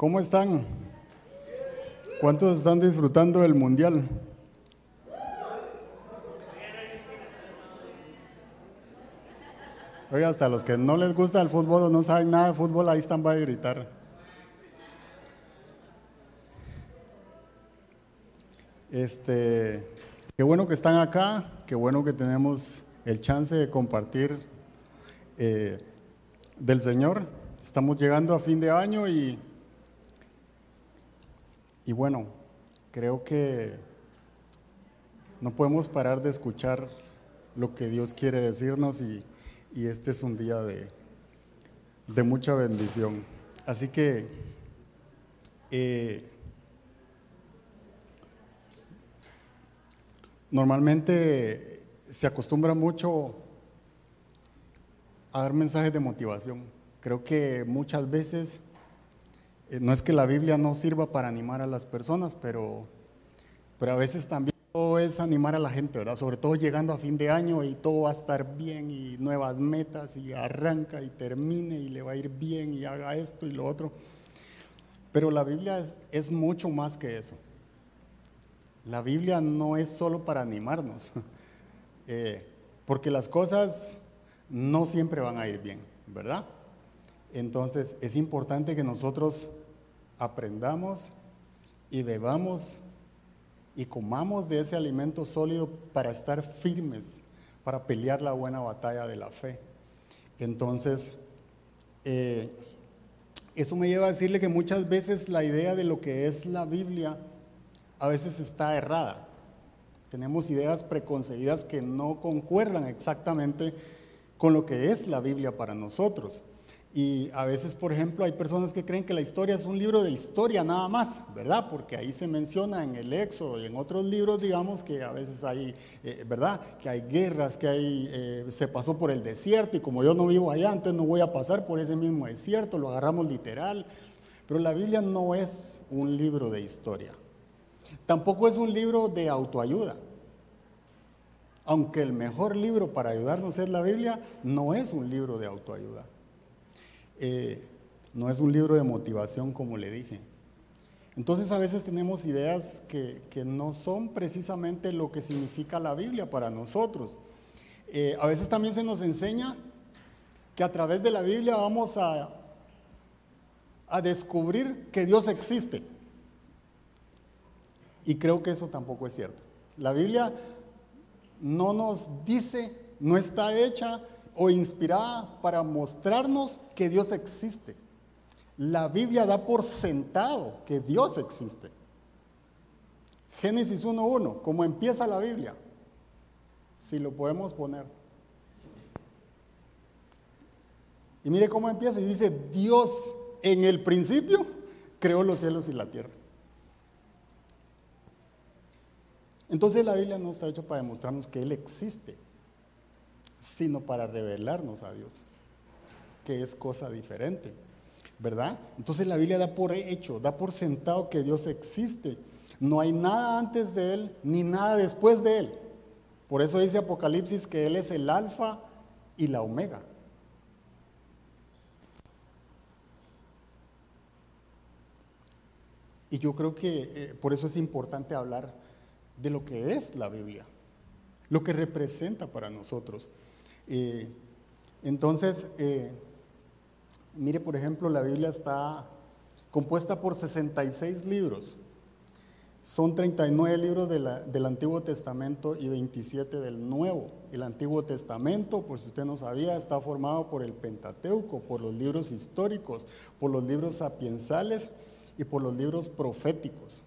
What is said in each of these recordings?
¿Cómo están? ¿Cuántos están disfrutando del mundial? Oiga, hasta los que no les gusta el fútbol o no saben nada de fútbol, ahí están para gritar. Este, qué bueno que están acá, qué bueno que tenemos el chance de compartir eh, del Señor. Estamos llegando a fin de año y, y bueno, creo que no podemos parar de escuchar lo que Dios quiere decirnos y, este es un día de, de mucha bendición. Así que eh, normalmente se acostumbra mucho a dar mensajes de motivación. Creo que muchas veces no es que la Biblia no sirva para animar a las personas, pero, pero a veces también es animar a la gente, ¿verdad? Sobre todo llegando a fin de año y todo va a estar bien y nuevas metas y arranca y termine y le va a ir bien y haga esto y lo otro. Pero la Biblia es, mucho más que eso. La Biblia no es solo para animarnos, eh, porque las cosas no siempre van a ir bien, ¿verdad? Entonces es importante que nosotros aprendamos y bebamos y comamos de ese alimento sólido para estar firmes, para pelear la buena batalla de la fe. Entonces, eh, eso me lleva a decirle que muchas veces la idea de lo que es la Biblia a veces está errada. Tenemos ideas preconcebidas que no concuerdan exactamente con lo que es la Biblia para nosotros. Y a veces, por ejemplo, hay personas que creen que la historia es un libro de historia nada más, ¿verdad? Porque ahí se menciona en el Éxodo y en otros libros, digamos, que a veces hay, eh, ¿verdad? Que hay guerras, que hay, eh, se pasó por el desierto y como yo no vivo allá, entonces no voy a pasar por ese mismo desierto, lo agarramos literal. Pero la Biblia no es un libro de historia. Tampoco es un libro de autoayuda. Aunque el mejor libro para ayudarnos es la Biblia, no es un libro de autoayuda. Eh, no es un libro de motivación como le dije. Entonces a veces tenemos ideas que, no son precisamente lo que significa la Biblia para nosotros. Eh, a veces también se nos enseña que a través de la Biblia vamos a, a descubrir que Dios existe. Y creo que eso tampoco es cierto. La Biblia no nos dice, no está hecha o inspirada para mostrarnos que Dios existe. La Biblia da por sentado que Dios existe. Génesis 1.1, ¿cómo empieza la Biblia? Si lo podemos poner. Y mire cómo empieza y dice, Dios en el principio creó los cielos y la tierra. Entonces la Biblia no está hecha para demostrarnos que Él existe sino para revelarnos a Dios, que es cosa diferente, ¿verdad? Entonces la Biblia da por hecho, da por sentado que Dios existe. No hay nada antes de Él ni nada después de Él. Por eso dice Apocalipsis que Él es el alfa y la omega. Y yo creo que eh, por eso es importante hablar de lo que es la Biblia, lo que representa para nosotros. Eh, entonces, eh, mire, por ejemplo, la Biblia está compuesta por 66 libros. Son 39 libros del Antiguo Testamento y 27 del Nuevo. El Antiguo Testamento, por si usted no sabía, está formado por el Pentateuco, por los libros históricos, por los libros sapiensales y por los libros proféticos.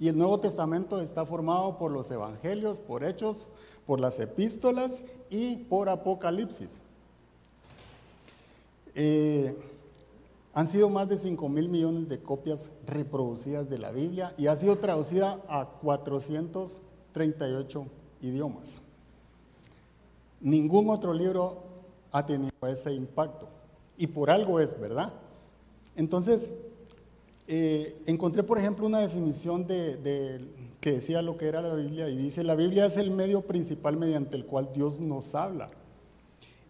Y el Nuevo Testamento está formado por los Evangelios, por Hechos, por las epístolas y por Apocalipsis. Eh, han sido más de 5 mil millones de copias reproducidas de la Biblia y ha sido traducida a 438 idiomas. Ningún otro libro ha tenido ese impacto y por algo es, ¿verdad? Entonces, eh, encontré, por ejemplo, una definición de, que decía lo que era la Biblia y dice, la Biblia es el medio principal mediante el cual Dios nos habla.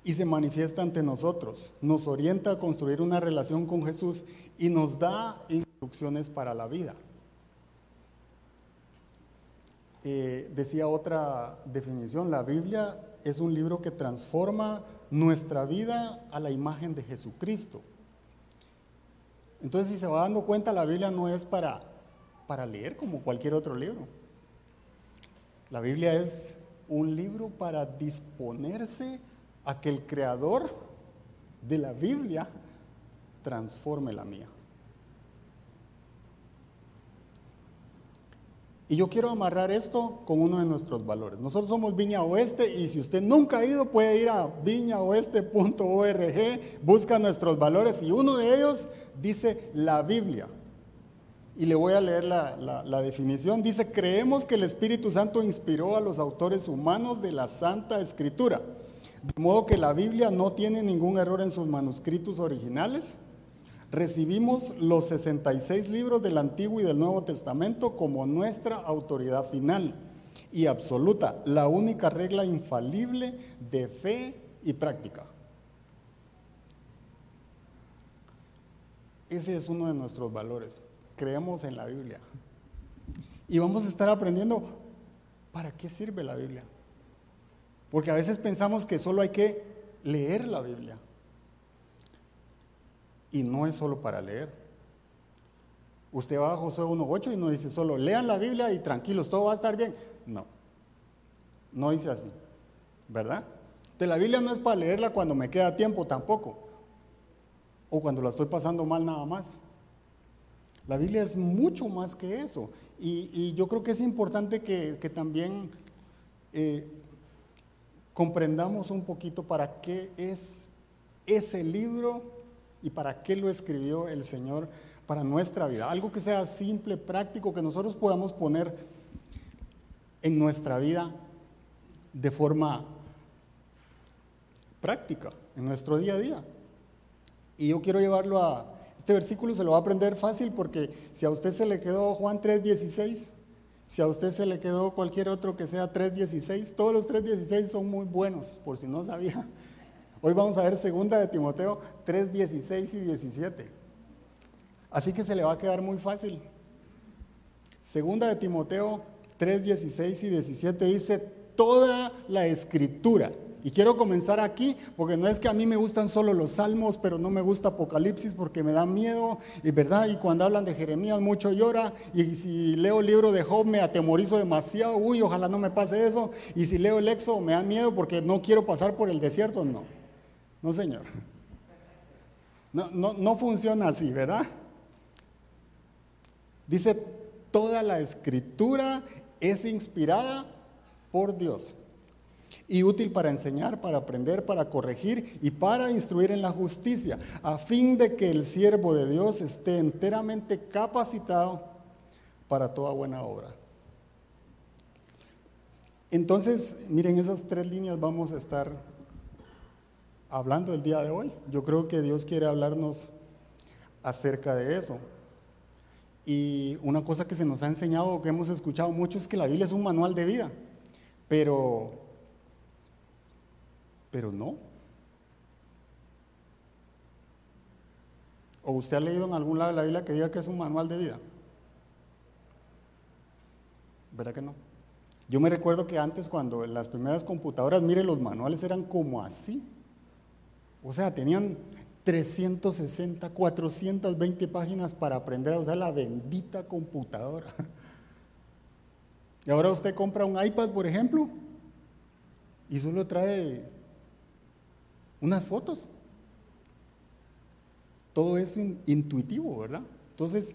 y se manifiesta ante nosotros. Nos orienta a construir una relación con Jesús y nos da instrucciones para la vida. Eh, decía otra definición, la Biblia es un libro que transforma nuestra vida a la imagen de Jesucristo. Entonces, si se va dando cuenta, la Biblia no es para, para leer como cualquier otro libro. La Biblia es un libro para disponerse a que el creador de la Biblia transforme la mía. Y yo quiero amarrar esto con uno de nuestros valores. Nosotros somos Viña Oeste y si usted nunca ha ido puede ir a viñaoeste.org, busca nuestros valores y uno de ellos dice la Biblia. Y le voy a leer la, la, definición. Dice, creemos que el Espíritu Santo inspiró a los autores humanos de la Santa Escritura. De modo que la Biblia no tiene ningún error en sus manuscritos originales Recibimos los 66 libros del Antiguo y del Nuevo Testamento como nuestra autoridad final y absoluta, la única regla infalible de fe y práctica. Ese es uno de nuestros valores. Creemos en la Biblia. Y vamos a estar aprendiendo para qué sirve la Biblia. Porque a veces pensamos que solo hay que leer la Biblia. Y no es solo para leer. Usted va a Josué 1.8 y no dice solo lean la Biblia y tranquilos, todo va a estar bien. No, no dice así, ¿verdad? De la Biblia no es para leerla cuando me queda tiempo tampoco, o cuando la estoy pasando mal nada más. La Biblia es mucho más que eso. Y, yo creo que es importante que, también eh, comprendamos un poquito para qué es ese libro y para qué lo escribió el Señor para nuestra vida. Algo que sea simple, práctico, que nosotros podamos poner en nuestra vida de forma práctica, en nuestro día a día. Y yo quiero llevarlo a... Este versículo se lo va a aprender fácil porque si a usted se le quedó Juan 3.16, si a usted se le quedó cualquier otro que sea 3.16, todos los 3.16 son muy buenos, por si no sabía. Hoy vamos a ver segunda de Timoteo 3, 16 y 17. Así que se le va a quedar muy fácil. Segunda de Timoteo 3, 16 y 17 dice toda la escritura. Y quiero comenzar aquí porque no es que a mí me gustan solo los salmos, pero no me gusta Apocalipsis porque me da miedo, y verdad, y cuando hablan de Jeremías mucho llora, y si leo el libro de Job me atemorizo demasiado, uy, ojalá no me pase eso, y si leo el Éxodo me da miedo porque no quiero pasar por el desierto, no. No, señor. No, no, no funciona así, ¿verdad? Dice, toda la escritura es inspirada por Dios y útil para enseñar, para aprender, para corregir y para instruir en la justicia, a fin de que el siervo de Dios esté enteramente capacitado para toda buena obra. Entonces, miren, esas tres líneas vamos a estar hablando el día de hoy. Yo creo que Dios quiere hablarnos acerca de eso. Y una cosa que se nos ha enseñado, que hemos escuchado mucho, es que la Biblia es un manual de vida. Pero, pero no. ¿O usted ha leído en algún lado de la Biblia que diga que es un manual de vida? ¿Verdad que no? Yo me recuerdo que antes cuando las primeras computadoras, mire, los manuales eran como así. O sea, tenían 360, 420 páginas para aprender a usar la bendita computadora. Y ahora usted compra un iPad, por ejemplo, y solo trae unas fotos. Todo es intuitivo, ¿verdad? Entonces,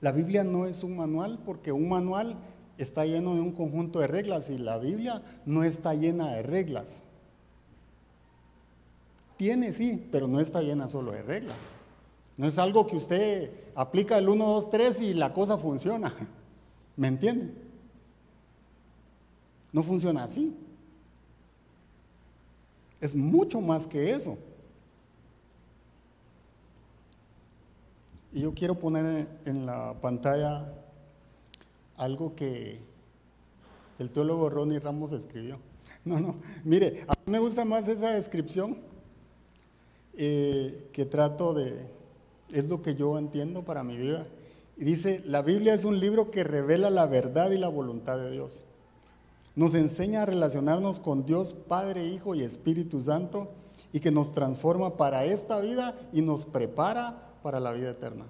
la Biblia no es un manual porque un manual está lleno de un conjunto de reglas y la Biblia no está llena de reglas. Tiene, sí, pero no está llena solo de reglas. No es algo que usted aplica el 1, 2, 3 y la cosa funciona. ¿Me entiende? No funciona así. Es mucho más que eso. Y yo quiero poner en la pantalla algo que el teólogo Ronnie Ramos escribió. No, no. Mire, a mí me gusta más esa descripción eh, que trato de, es lo que yo entiendo para mi vida. Y dice, la Biblia es un libro que revela la verdad y la voluntad de Dios. Nos enseña a relacionarnos con Dios Padre, Hijo y Espíritu Santo y que nos transforma para esta vida y nos prepara para la vida eterna.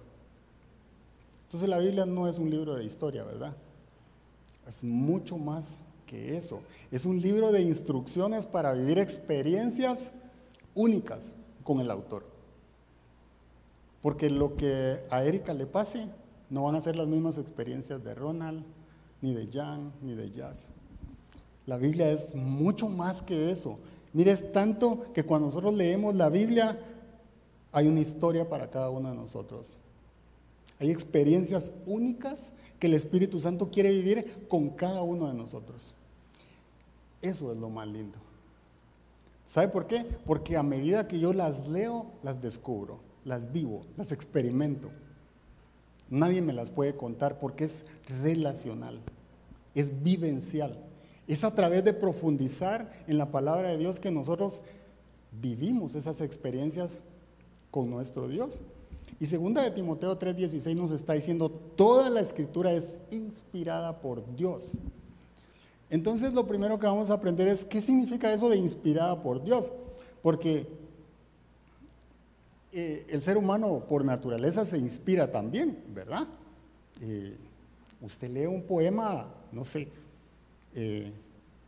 Entonces la Biblia no es un libro de historia, ¿verdad? Es mucho más que eso. Es un libro de instrucciones para vivir experiencias únicas con el autor. Porque lo que a Erika le pase no van a ser las mismas experiencias de Ronald, ni de Jan, ni de Jazz. La Biblia es mucho más que eso. Mire, es tanto que cuando nosotros leemos la Biblia, hay una historia para cada uno de nosotros. Hay experiencias únicas que el Espíritu Santo quiere vivir con cada uno de nosotros. Eso es lo más lindo. ¿Sabe por qué? Porque a medida que yo las leo, las descubro, las vivo, las experimento. Nadie me las puede contar porque es relacional, es vivencial. Es a través de profundizar en la palabra de Dios que nosotros vivimos esas experiencias con nuestro Dios. Y segunda de Timoteo 3:16 nos está diciendo, toda la escritura es inspirada por Dios. Entonces lo primero que vamos a aprender es qué significa eso de inspirada por Dios. Porque eh, el ser humano por naturaleza se inspira también, ¿verdad? Eh, usted lee un poema, no sé, eh,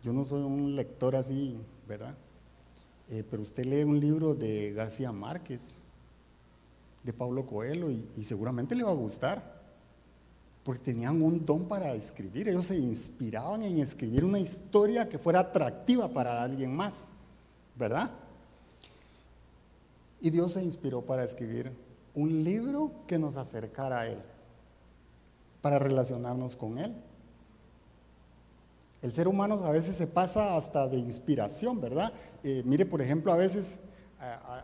yo no soy un lector así, ¿verdad? pero usted lee un libro de García Márquez, de Pablo Coelho, y seguramente le va a gustar porque tenían un don para escribir. Ellos se inspiraban en escribir una historia que fuera atractiva para alguien más, ¿verdad? Y Dios se inspiró para escribir un libro que nos acercara a Él, para relacionarnos con Él. El ser humano a veces se pasa hasta de inspiración, ¿verdad? Eh, mire, por ejemplo, a veces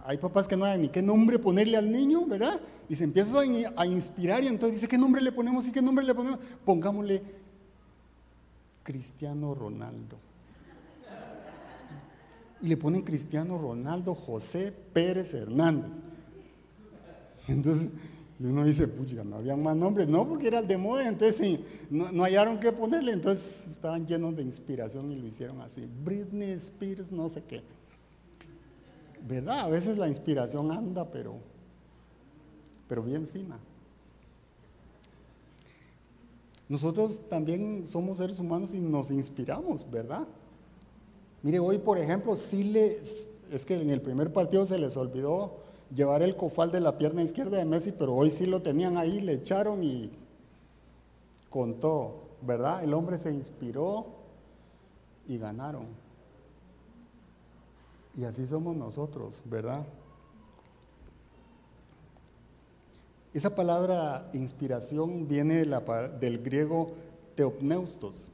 hay papás que no saben ni qué nombre ponerle al niño, ¿verdad? Y se empieza a inspirar y entonces dice, ¿qué nombre le ponemos y qué nombre le ponemos? Pongámosle Cristiano Ronaldo. Y le ponen Cristiano Ronaldo José Pérez Hernández. Entonces, uno dice, pucha, no había más nombres. No, porque era el de moda, entonces no, no hallaron qué ponerle, entonces estaban llenos de inspiración y lo hicieron así. Britney Spears, no sé qué. ¿verdad? A veces la inspiración anda, pero, pero bien fina. Nosotros también somos seres humanos y nos inspiramos, ¿verdad? Mire, hoy por ejemplo, sí le, es que en el primer partido se les olvidó llevar el cofal de la pierna izquierda de Messi, pero hoy sí lo tenían ahí, le echaron y contó, ¿verdad? El hombre se inspiró y ganaron. Y así somos nosotros, ¿verdad? Esa palabra inspiración viene del griego teopneustos.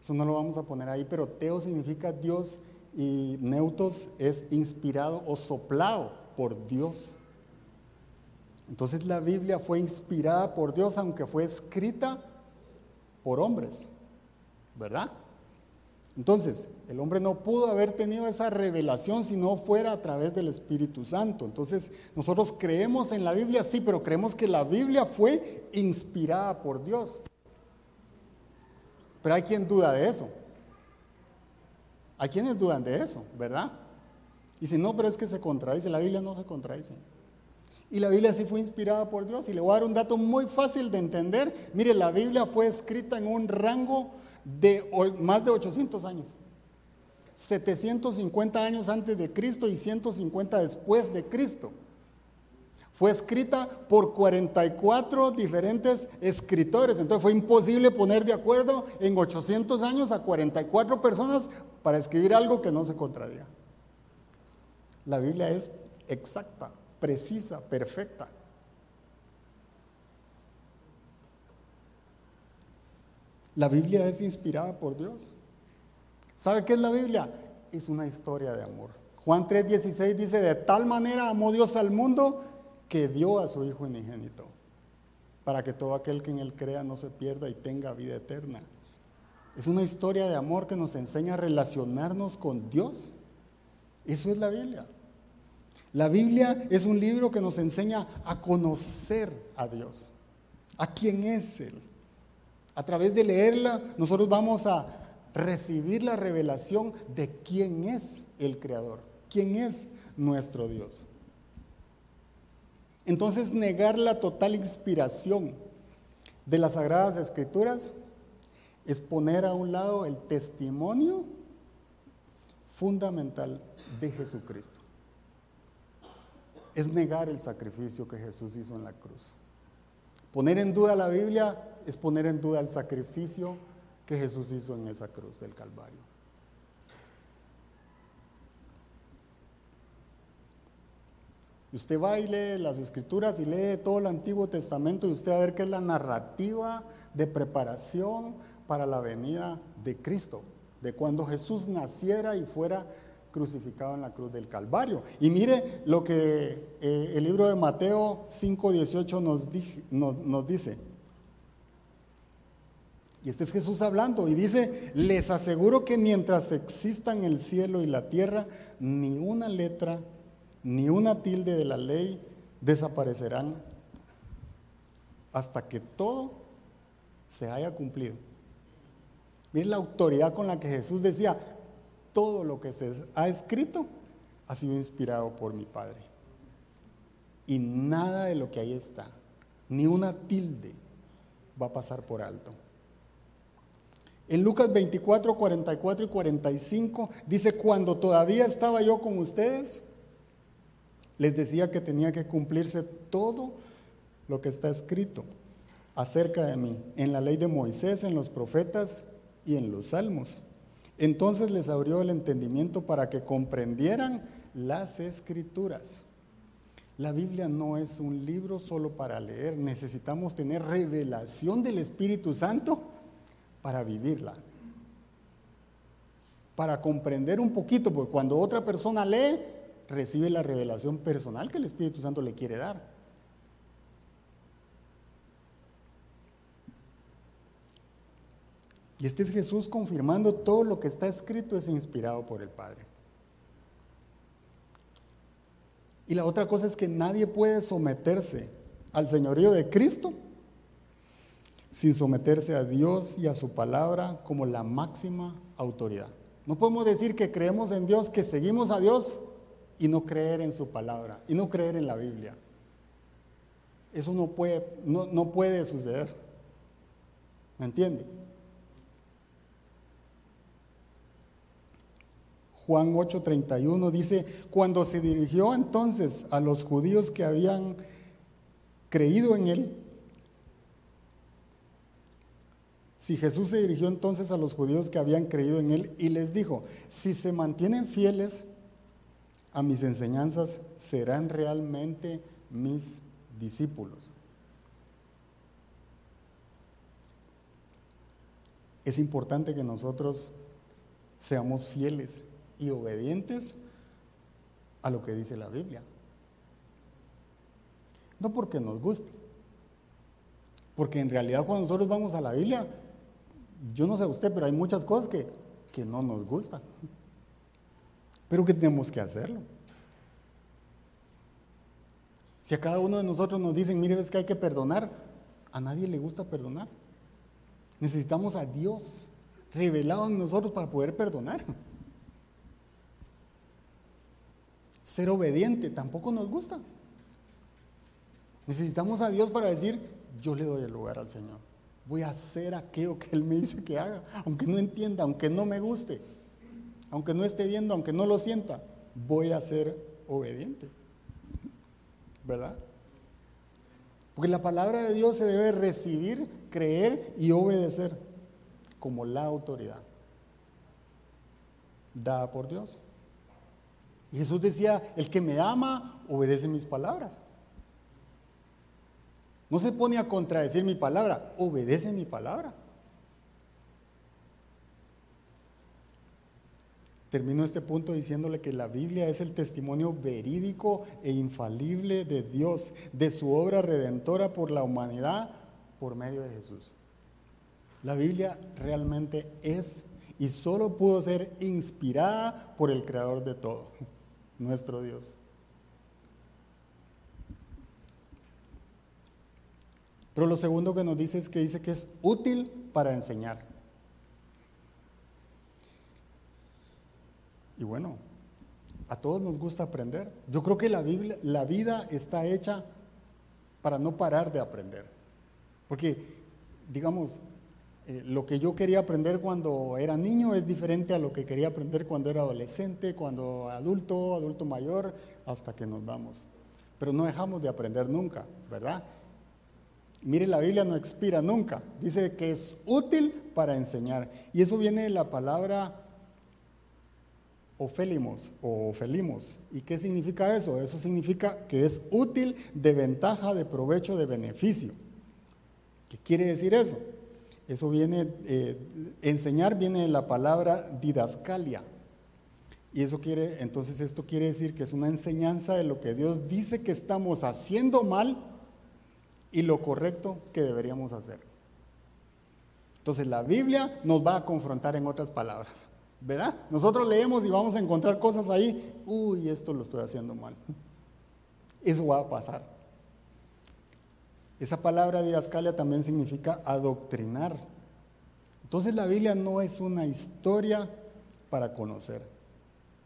Eso no lo vamos a poner ahí, pero teo significa Dios y neutos es inspirado o soplado por Dios. Entonces la Biblia fue inspirada por Dios, aunque fue escrita por hombres, ¿verdad? Entonces, el hombre no pudo haber tenido esa revelación si no fuera a través del Espíritu Santo. Entonces, nosotros creemos en la Biblia, sí, pero creemos que la Biblia fue inspirada por Dios. Pero hay quien duda de eso. Hay quienes dudan de eso, ¿verdad? Y si no, pero es que se contradice. La Biblia no se contradice. Y la Biblia sí fue inspirada por Dios. Y le voy a dar un dato muy fácil de entender. Mire, la Biblia fue escrita en un rango de más de 800 años. 750 años antes de Cristo y 150 después de Cristo. Fue escrita por 44 diferentes escritores, entonces fue imposible poner de acuerdo en 800 años a 44 personas para escribir algo que no se contradiga. La Biblia es exacta, precisa, perfecta. La Biblia es inspirada por Dios. ¿Sabe qué es la Biblia? Es una historia de amor. Juan 3:16 dice, de tal manera amó Dios al mundo que dio a su Hijo unigénito, para que todo aquel que en él crea no se pierda y tenga vida eterna. Es una historia de amor que nos enseña a relacionarnos con Dios. Eso es la Biblia. La Biblia es un libro que nos enseña a conocer a Dios, a quién es Él. A través de leerla, nosotros vamos a recibir la revelación de quién es el Creador, quién es nuestro Dios. Entonces, negar la total inspiración de las Sagradas Escrituras es poner a un lado el testimonio fundamental de Jesucristo. Es negar el sacrificio que Jesús hizo en la cruz. Poner en duda la Biblia es poner en duda el sacrificio que Jesús hizo en esa cruz del Calvario. Usted va y lee las escrituras y lee todo el Antiguo Testamento y usted va a ver que es la narrativa de preparación para la venida de Cristo, de cuando Jesús naciera y fuera crucificado en la cruz del Calvario. Y mire lo que eh, el libro de Mateo 5:18 nos, nos dice. Y este es Jesús hablando y dice, les aseguro que mientras existan el cielo y la tierra, ni una letra, ni una tilde de la ley desaparecerán hasta que todo se haya cumplido. Miren la autoridad con la que Jesús decía, todo lo que se ha escrito ha sido inspirado por mi Padre. Y nada de lo que ahí está, ni una tilde, va a pasar por alto. En Lucas 24, 44 y 45 dice, cuando todavía estaba yo con ustedes, les decía que tenía que cumplirse todo lo que está escrito acerca de mí, en la ley de Moisés, en los profetas y en los salmos. Entonces les abrió el entendimiento para que comprendieran las escrituras. La Biblia no es un libro solo para leer, necesitamos tener revelación del Espíritu Santo para vivirla, para comprender un poquito, porque cuando otra persona lee, recibe la revelación personal que el Espíritu Santo le quiere dar. Y este es Jesús confirmando todo lo que está escrito es inspirado por el Padre. Y la otra cosa es que nadie puede someterse al señorío de Cristo sin someterse a Dios y a su palabra como la máxima autoridad. No podemos decir que creemos en Dios, que seguimos a Dios y no creer en su palabra y no creer en la Biblia. Eso no puede, no, no puede suceder. ¿Me entiende? Juan 8:31 dice, cuando se dirigió entonces a los judíos que habían creído en él, si Jesús se dirigió entonces a los judíos que habían creído en él y les dijo, si se mantienen fieles a mis enseñanzas, serán realmente mis discípulos. Es importante que nosotros seamos fieles y obedientes a lo que dice la Biblia. No porque nos guste, porque en realidad cuando nosotros vamos a la Biblia, yo no sé usted, pero hay muchas cosas que, que no nos gustan, pero que tenemos que hacerlo. Si a cada uno de nosotros nos dicen, mire, es que hay que perdonar, a nadie le gusta perdonar. Necesitamos a Dios revelado en nosotros para poder perdonar. Ser obediente tampoco nos gusta. Necesitamos a Dios para decir, yo le doy el lugar al Señor. Voy a hacer aquello que Él me dice que haga, aunque no entienda, aunque no me guste, aunque no esté viendo, aunque no lo sienta, voy a ser obediente. ¿Verdad? Porque la palabra de Dios se debe recibir, creer y obedecer como la autoridad dada por Dios. Y Jesús decía, el que me ama, obedece mis palabras. No se pone a contradecir mi palabra, obedece mi palabra. Termino este punto diciéndole que la Biblia es el testimonio verídico e infalible de Dios, de su obra redentora por la humanidad por medio de Jesús. La Biblia realmente es y solo pudo ser inspirada por el creador de todo, nuestro Dios. Pero lo segundo que nos dice es que dice que es útil para enseñar. Y bueno, a todos nos gusta aprender. Yo creo que la, Biblia, la vida está hecha para no parar de aprender. Porque, digamos, eh, lo que yo quería aprender cuando era niño es diferente a lo que quería aprender cuando era adolescente, cuando adulto, adulto mayor, hasta que nos vamos. Pero no dejamos de aprender nunca, ¿verdad? Mire, la Biblia no expira nunca. Dice que es útil para enseñar. Y eso viene de la palabra ofélimos o ofelimos. ¿Y qué significa eso? Eso significa que es útil, de ventaja, de provecho, de beneficio. ¿Qué quiere decir eso? Eso viene, eh, enseñar viene de la palabra didascalia. Y eso quiere, entonces esto quiere decir que es una enseñanza de lo que Dios dice que estamos haciendo mal y lo correcto que deberíamos hacer. Entonces la Biblia nos va a confrontar en otras palabras, ¿verdad? Nosotros leemos y vamos a encontrar cosas ahí, uy, esto lo estoy haciendo mal. Eso va a pasar. Esa palabra diascalia también significa adoctrinar. Entonces la Biblia no es una historia para conocer,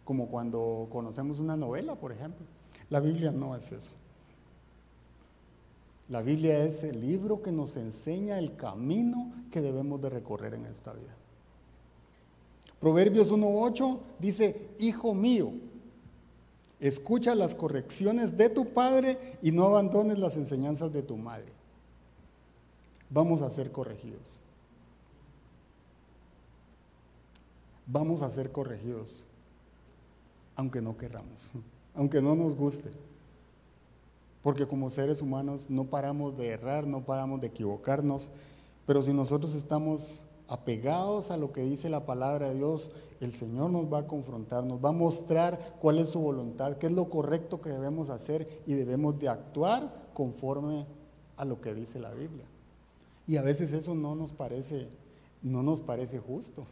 como cuando conocemos una novela, por ejemplo. La Biblia no es eso. La Biblia es el libro que nos enseña el camino que debemos de recorrer en esta vida. Proverbios 1.8 dice, Hijo mío, escucha las correcciones de tu padre y no abandones las enseñanzas de tu madre. Vamos a ser corregidos. Vamos a ser corregidos, aunque no querramos, aunque no nos guste. Porque como seres humanos no paramos de errar, no paramos de equivocarnos, pero si nosotros estamos apegados a lo que dice la palabra de Dios, el Señor nos va a confrontar, nos va a mostrar cuál es su voluntad, qué es lo correcto que debemos hacer y debemos de actuar conforme a lo que dice la Biblia. Y a veces eso no nos parece no nos parece justo.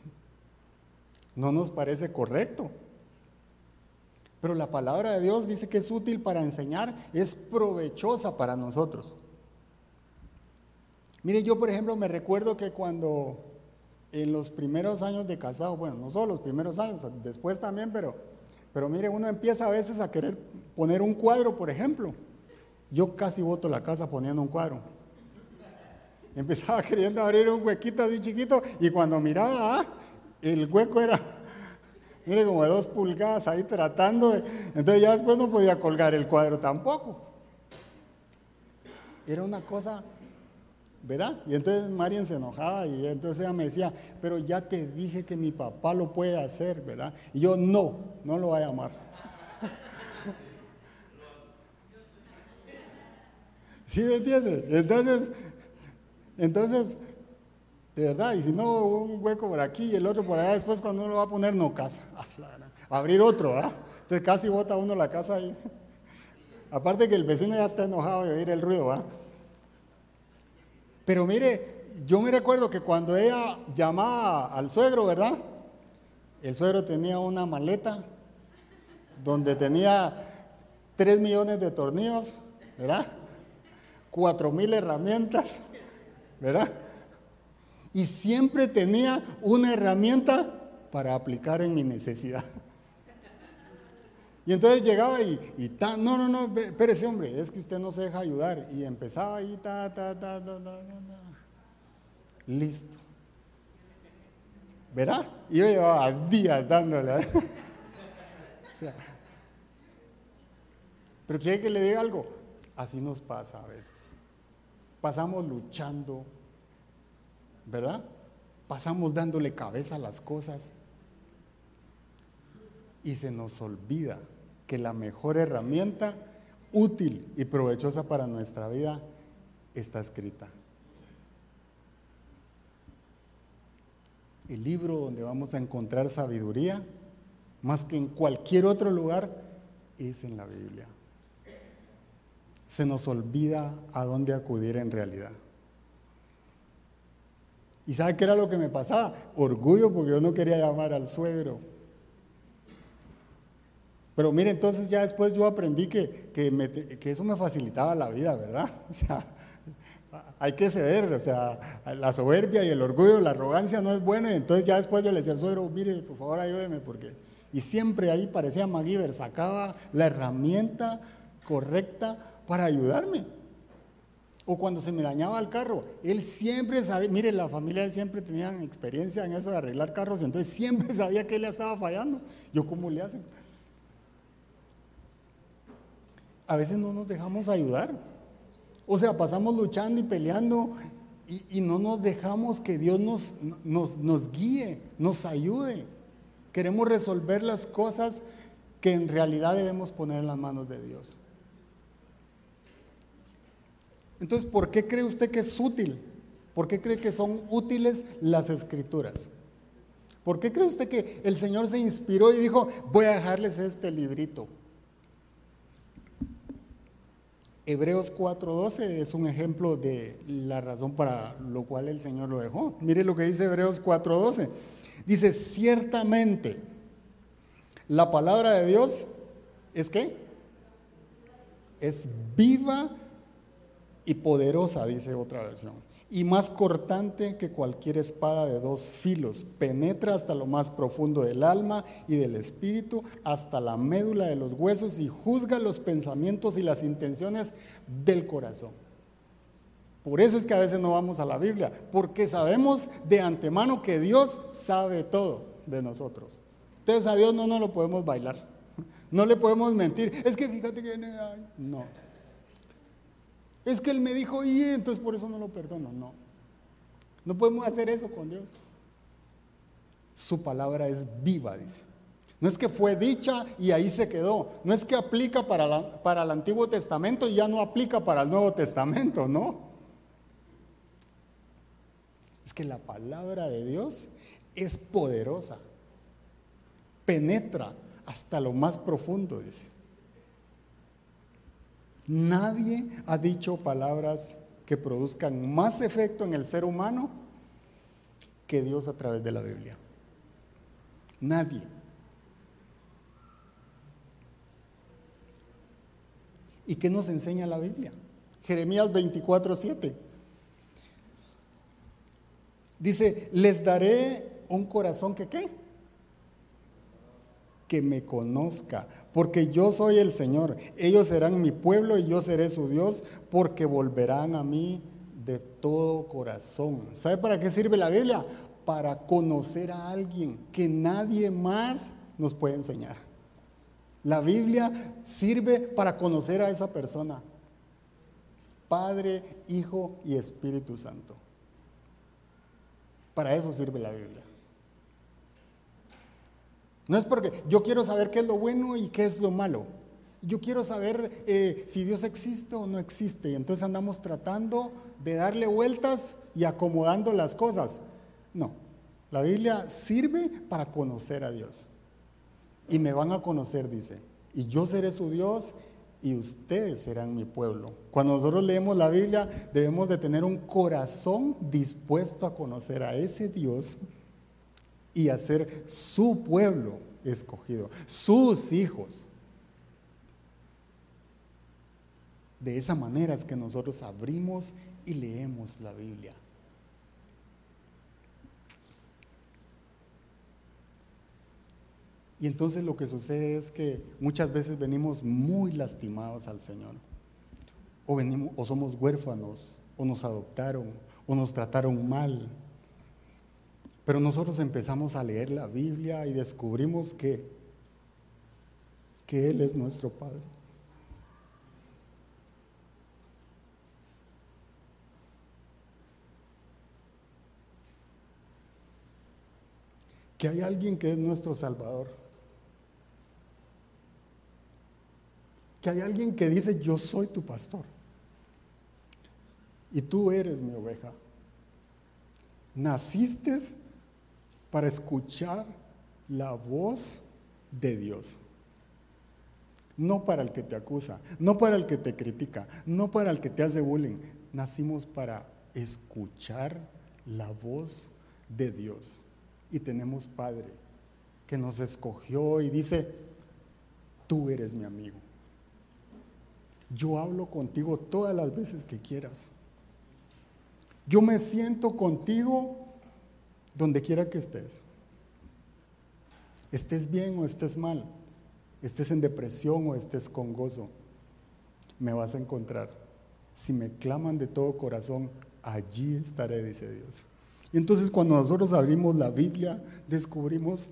No nos parece correcto. Pero la palabra de Dios dice que es útil para enseñar, es provechosa para nosotros. Mire, yo por ejemplo me recuerdo que cuando en los primeros años de casado, bueno, no solo los primeros años, después también, pero, pero mire, uno empieza a veces a querer poner un cuadro, por ejemplo. Yo casi voto la casa poniendo un cuadro. Empezaba queriendo abrir un huequito así chiquito y cuando miraba, ah, el hueco era mire como de dos pulgadas ahí tratando de... Entonces ya después no podía colgar el cuadro tampoco. Era una cosa, ¿verdad? Y entonces Marian se enojaba y entonces ella me decía, pero ya te dije que mi papá lo puede hacer, ¿verdad? Y yo no, no lo voy a llamar. ¿Sí me entiendes? Entonces, entonces de verdad, y si no, un hueco por aquí y el otro por allá, después cuando uno lo va a poner, no casa. Ah, abrir otro, ¿verdad? Entonces casi bota uno la casa ahí. Aparte que el vecino ya está enojado de oír el ruido, ¿verdad? Pero mire, yo me recuerdo que cuando ella llamaba al suegro, ¿verdad? El suegro tenía una maleta donde tenía 3 millones de tornillos, ¿verdad? Cuatro mil herramientas, ¿verdad? y siempre tenía una herramienta para aplicar en mi necesidad. Y entonces llegaba y, y no, no, no, espérese hombre, es que usted no se deja ayudar. Y empezaba ahí, ta, ta, ta, ta, ta, Listo. ¿Verá? Y yo llevaba días dándole. sea, pero quiere que le diga algo. Así nos pasa a veces. Pasamos luchando, ¿verdad? Pasamos dándole cabeza a las cosas y se nos olvida que la mejor herramienta útil y provechosa para nuestra vida está escrita. El libro donde vamos a encontrar sabiduría, más que en cualquier otro lugar, es en la Biblia. Se nos olvida a dónde acudir en realidad. ¿Y sabe qué era lo que me pasaba? Orgullo porque yo no quería llamar al suegro. Pero mire, entonces ya después yo aprendí que, que, eso me facilitaba la vida, ¿verdad? O sea, hay que ceder, o sea, la soberbia y el orgullo, la arrogancia no es buena. Y entonces ya después yo le decía al suegro, mire, por favor ayúdeme, porque... Y siempre ahí parecía MacGyver, sacaba la herramienta correcta para ayudarme. O cuando se me dañaba el carro, él siempre sabía, mire, la familia él siempre tenían experiencia en eso de arreglar carros, entonces siempre sabía que él estaba fallando. Yo, ¿cómo le hacen? A veces no nos dejamos ayudar. O sea, pasamos luchando y peleando y, no nos dejamos que Dios nos, nos, nos guíe, nos ayude. Queremos resolver las cosas que en realidad debemos poner en las manos de Dios. Entonces, ¿por qué cree usted que es útil? ¿Por qué cree que son útiles las escrituras? ¿Por qué cree usted que el Señor se inspiró y dijo, voy a dejarles este librito? Hebreos 4:12 es un ejemplo de la razón para lo cual el Señor lo dejó. Mire lo que dice Hebreos 4:12. Dice, ciertamente, la palabra de Dios es que es viva y poderosa, dice otra versión y más cortante que cualquier espada de dos filos. Penetra hasta lo más profundo del alma y del espíritu, hasta la médula de los huesos y juzga los pensamientos y las intenciones del corazón. Por eso es que a veces no vamos a la Biblia, porque sabemos de antemano que Dios sabe todo de nosotros. Entonces a Dios no nos lo podemos bailar, no le podemos mentir. Es que fíjate que no. Es que él me dijo y entonces por eso no lo perdono. No. No podemos hacer eso con Dios. Su palabra es viva, dice. No es que fue dicha y ahí se quedó. No es que aplica para, para el Antiguo Testamento y ya no aplica para el Nuevo Testamento, no. Es que la palabra de Dios es poderosa. Penetra hasta lo más profundo, dice. Nadie ha dicho palabras que produzcan más efecto en el ser humano que Dios a través de la Biblia. Nadie. ¿Y qué nos enseña la Biblia? Jeremías 24, 7. Dice, les daré un corazón que qué? Que me conozca, porque yo soy el Señor. Ellos serán mi pueblo y yo seré su Dios, porque volverán a mí de todo corazón. ¿Sabe para qué sirve la Biblia? Para conocer a alguien que nadie más nos puede enseñar. La Biblia sirve para conocer a esa persona. Padre, Hijo y Espíritu Santo. Para eso sirve la Biblia. No es porque yo quiero saber qué es lo bueno y qué es lo malo. Yo quiero saber eh, si Dios existe o no existe. Y entonces andamos tratando de darle vueltas y acomodando las cosas. No, la Biblia sirve para conocer a Dios. Y me van a conocer, dice. Y yo seré su Dios y ustedes serán mi pueblo. Cuando nosotros leemos la Biblia debemos de tener un corazón dispuesto a conocer a ese Dios y hacer su pueblo escogido, sus hijos. De esa manera es que nosotros abrimos y leemos la Biblia. Y entonces lo que sucede es que muchas veces venimos muy lastimados al Señor. O, venimos, o somos huérfanos, o nos adoptaron, o nos trataron mal, pero nosotros empezamos a leer la Biblia y descubrimos que, que Él es nuestro Padre. Que hay alguien que es nuestro Salvador. Que hay alguien que dice, yo soy tu pastor. Y tú eres mi oveja. Naciste para escuchar la voz de Dios. No para el que te acusa, no para el que te critica, no para el que te hace bullying. Nacimos para escuchar la voz de Dios. Y tenemos Padre que nos escogió y dice, tú eres mi amigo. Yo hablo contigo todas las veces que quieras. Yo me siento contigo donde quiera que estés. Estés bien o estés mal, estés en depresión o estés con gozo, me vas a encontrar. Si me claman de todo corazón, allí estaré, dice Dios. Y entonces cuando nosotros abrimos la Biblia, descubrimos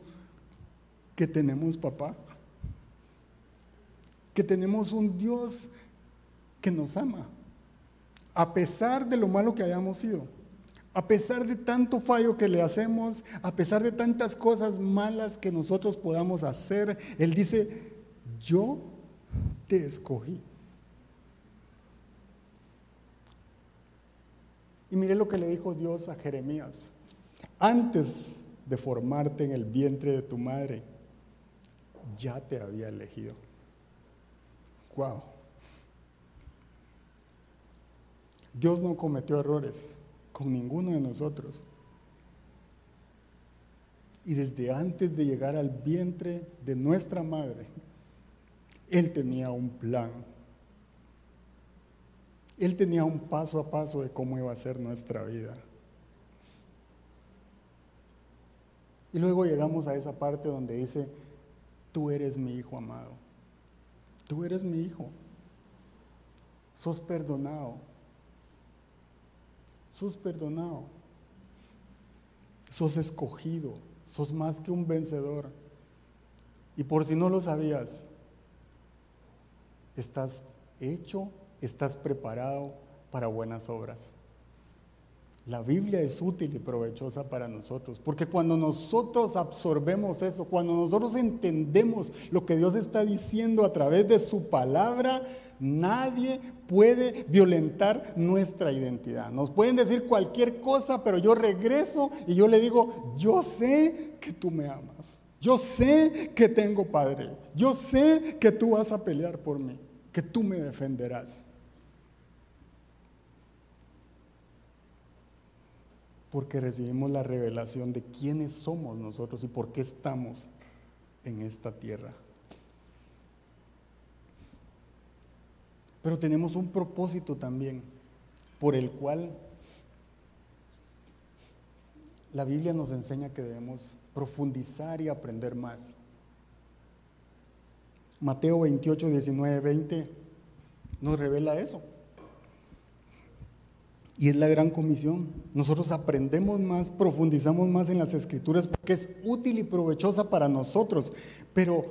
que tenemos papá, que tenemos un Dios que nos ama, a pesar de lo malo que hayamos sido, a pesar de tanto fallo que le hacemos, a pesar de tantas cosas malas que nosotros podamos hacer, Él dice, yo te escogí. Y mire lo que le dijo Dios a Jeremías. Antes de formarte en el vientre de tu madre, ya te había elegido. Wow. Dios no cometió errores con ninguno de nosotros. Y desde antes de llegar al vientre de nuestra madre, Él tenía un plan él tenía un paso a paso de cómo iba a ser nuestra vida. Y luego llegamos a esa parte donde dice, tú eres mi hijo amado, tú eres mi hijo, sos perdonado, sos perdonado, sos escogido, sos más que un vencedor. Y por si no lo sabías, estás hecho estás preparado para buenas obras. La Biblia es útil y provechosa para nosotros, porque cuando nosotros absorbemos eso, cuando nosotros entendemos lo que Dios está diciendo a través de su palabra, nadie puede violentar nuestra identidad. Nos pueden decir cualquier cosa, pero yo regreso y yo le digo, yo sé que tú me amas, yo sé que tengo Padre, yo sé que tú vas a pelear por mí, que tú me defenderás. Porque recibimos la revelación de quiénes somos nosotros y por qué estamos en esta tierra. Pero tenemos un propósito también por el cual la Biblia nos enseña que debemos profundizar y aprender más. Mateo 28, 19, 20 nos revela eso. Y es la gran comisión. Nosotros aprendemos más, profundizamos más en las escrituras porque es útil y provechosa para nosotros, pero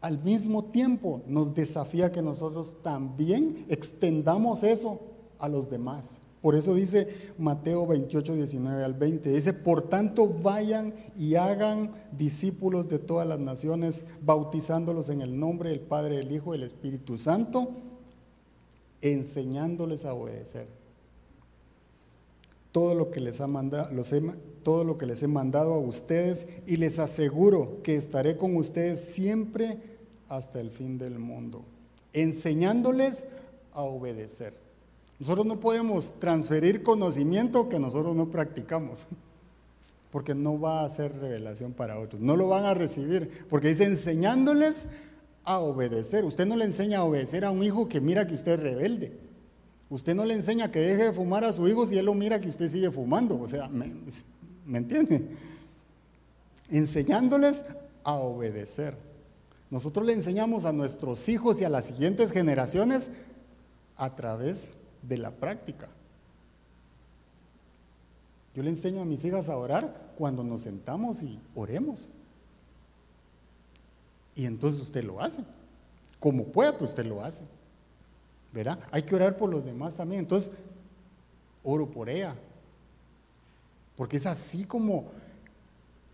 al mismo tiempo nos desafía que nosotros también extendamos eso a los demás. Por eso dice Mateo 28, 19 al 20. Dice, por tanto vayan y hagan discípulos de todas las naciones, bautizándolos en el nombre del Padre, del Hijo y del Espíritu Santo, enseñándoles a obedecer todo lo que les ha mandado, todo lo que les he mandado a ustedes y les aseguro que estaré con ustedes siempre hasta el fin del mundo, enseñándoles a obedecer. Nosotros no podemos transferir conocimiento que nosotros no practicamos, porque no va a ser revelación para otros, no lo van a recibir, porque dice enseñándoles a obedecer. Usted no le enseña a obedecer a un hijo que mira que usted es rebelde. Usted no le enseña que deje de fumar a su hijo si él lo mira que usted sigue fumando. O sea, ¿me, ¿me entiende? Enseñándoles a obedecer. Nosotros le enseñamos a nuestros hijos y a las siguientes generaciones a través de la práctica. Yo le enseño a mis hijas a orar cuando nos sentamos y oremos. Y entonces usted lo hace. Como pueda, pues usted lo hace. ¿Verdad? Hay que orar por los demás también. Entonces, oro por ella. Porque es así como,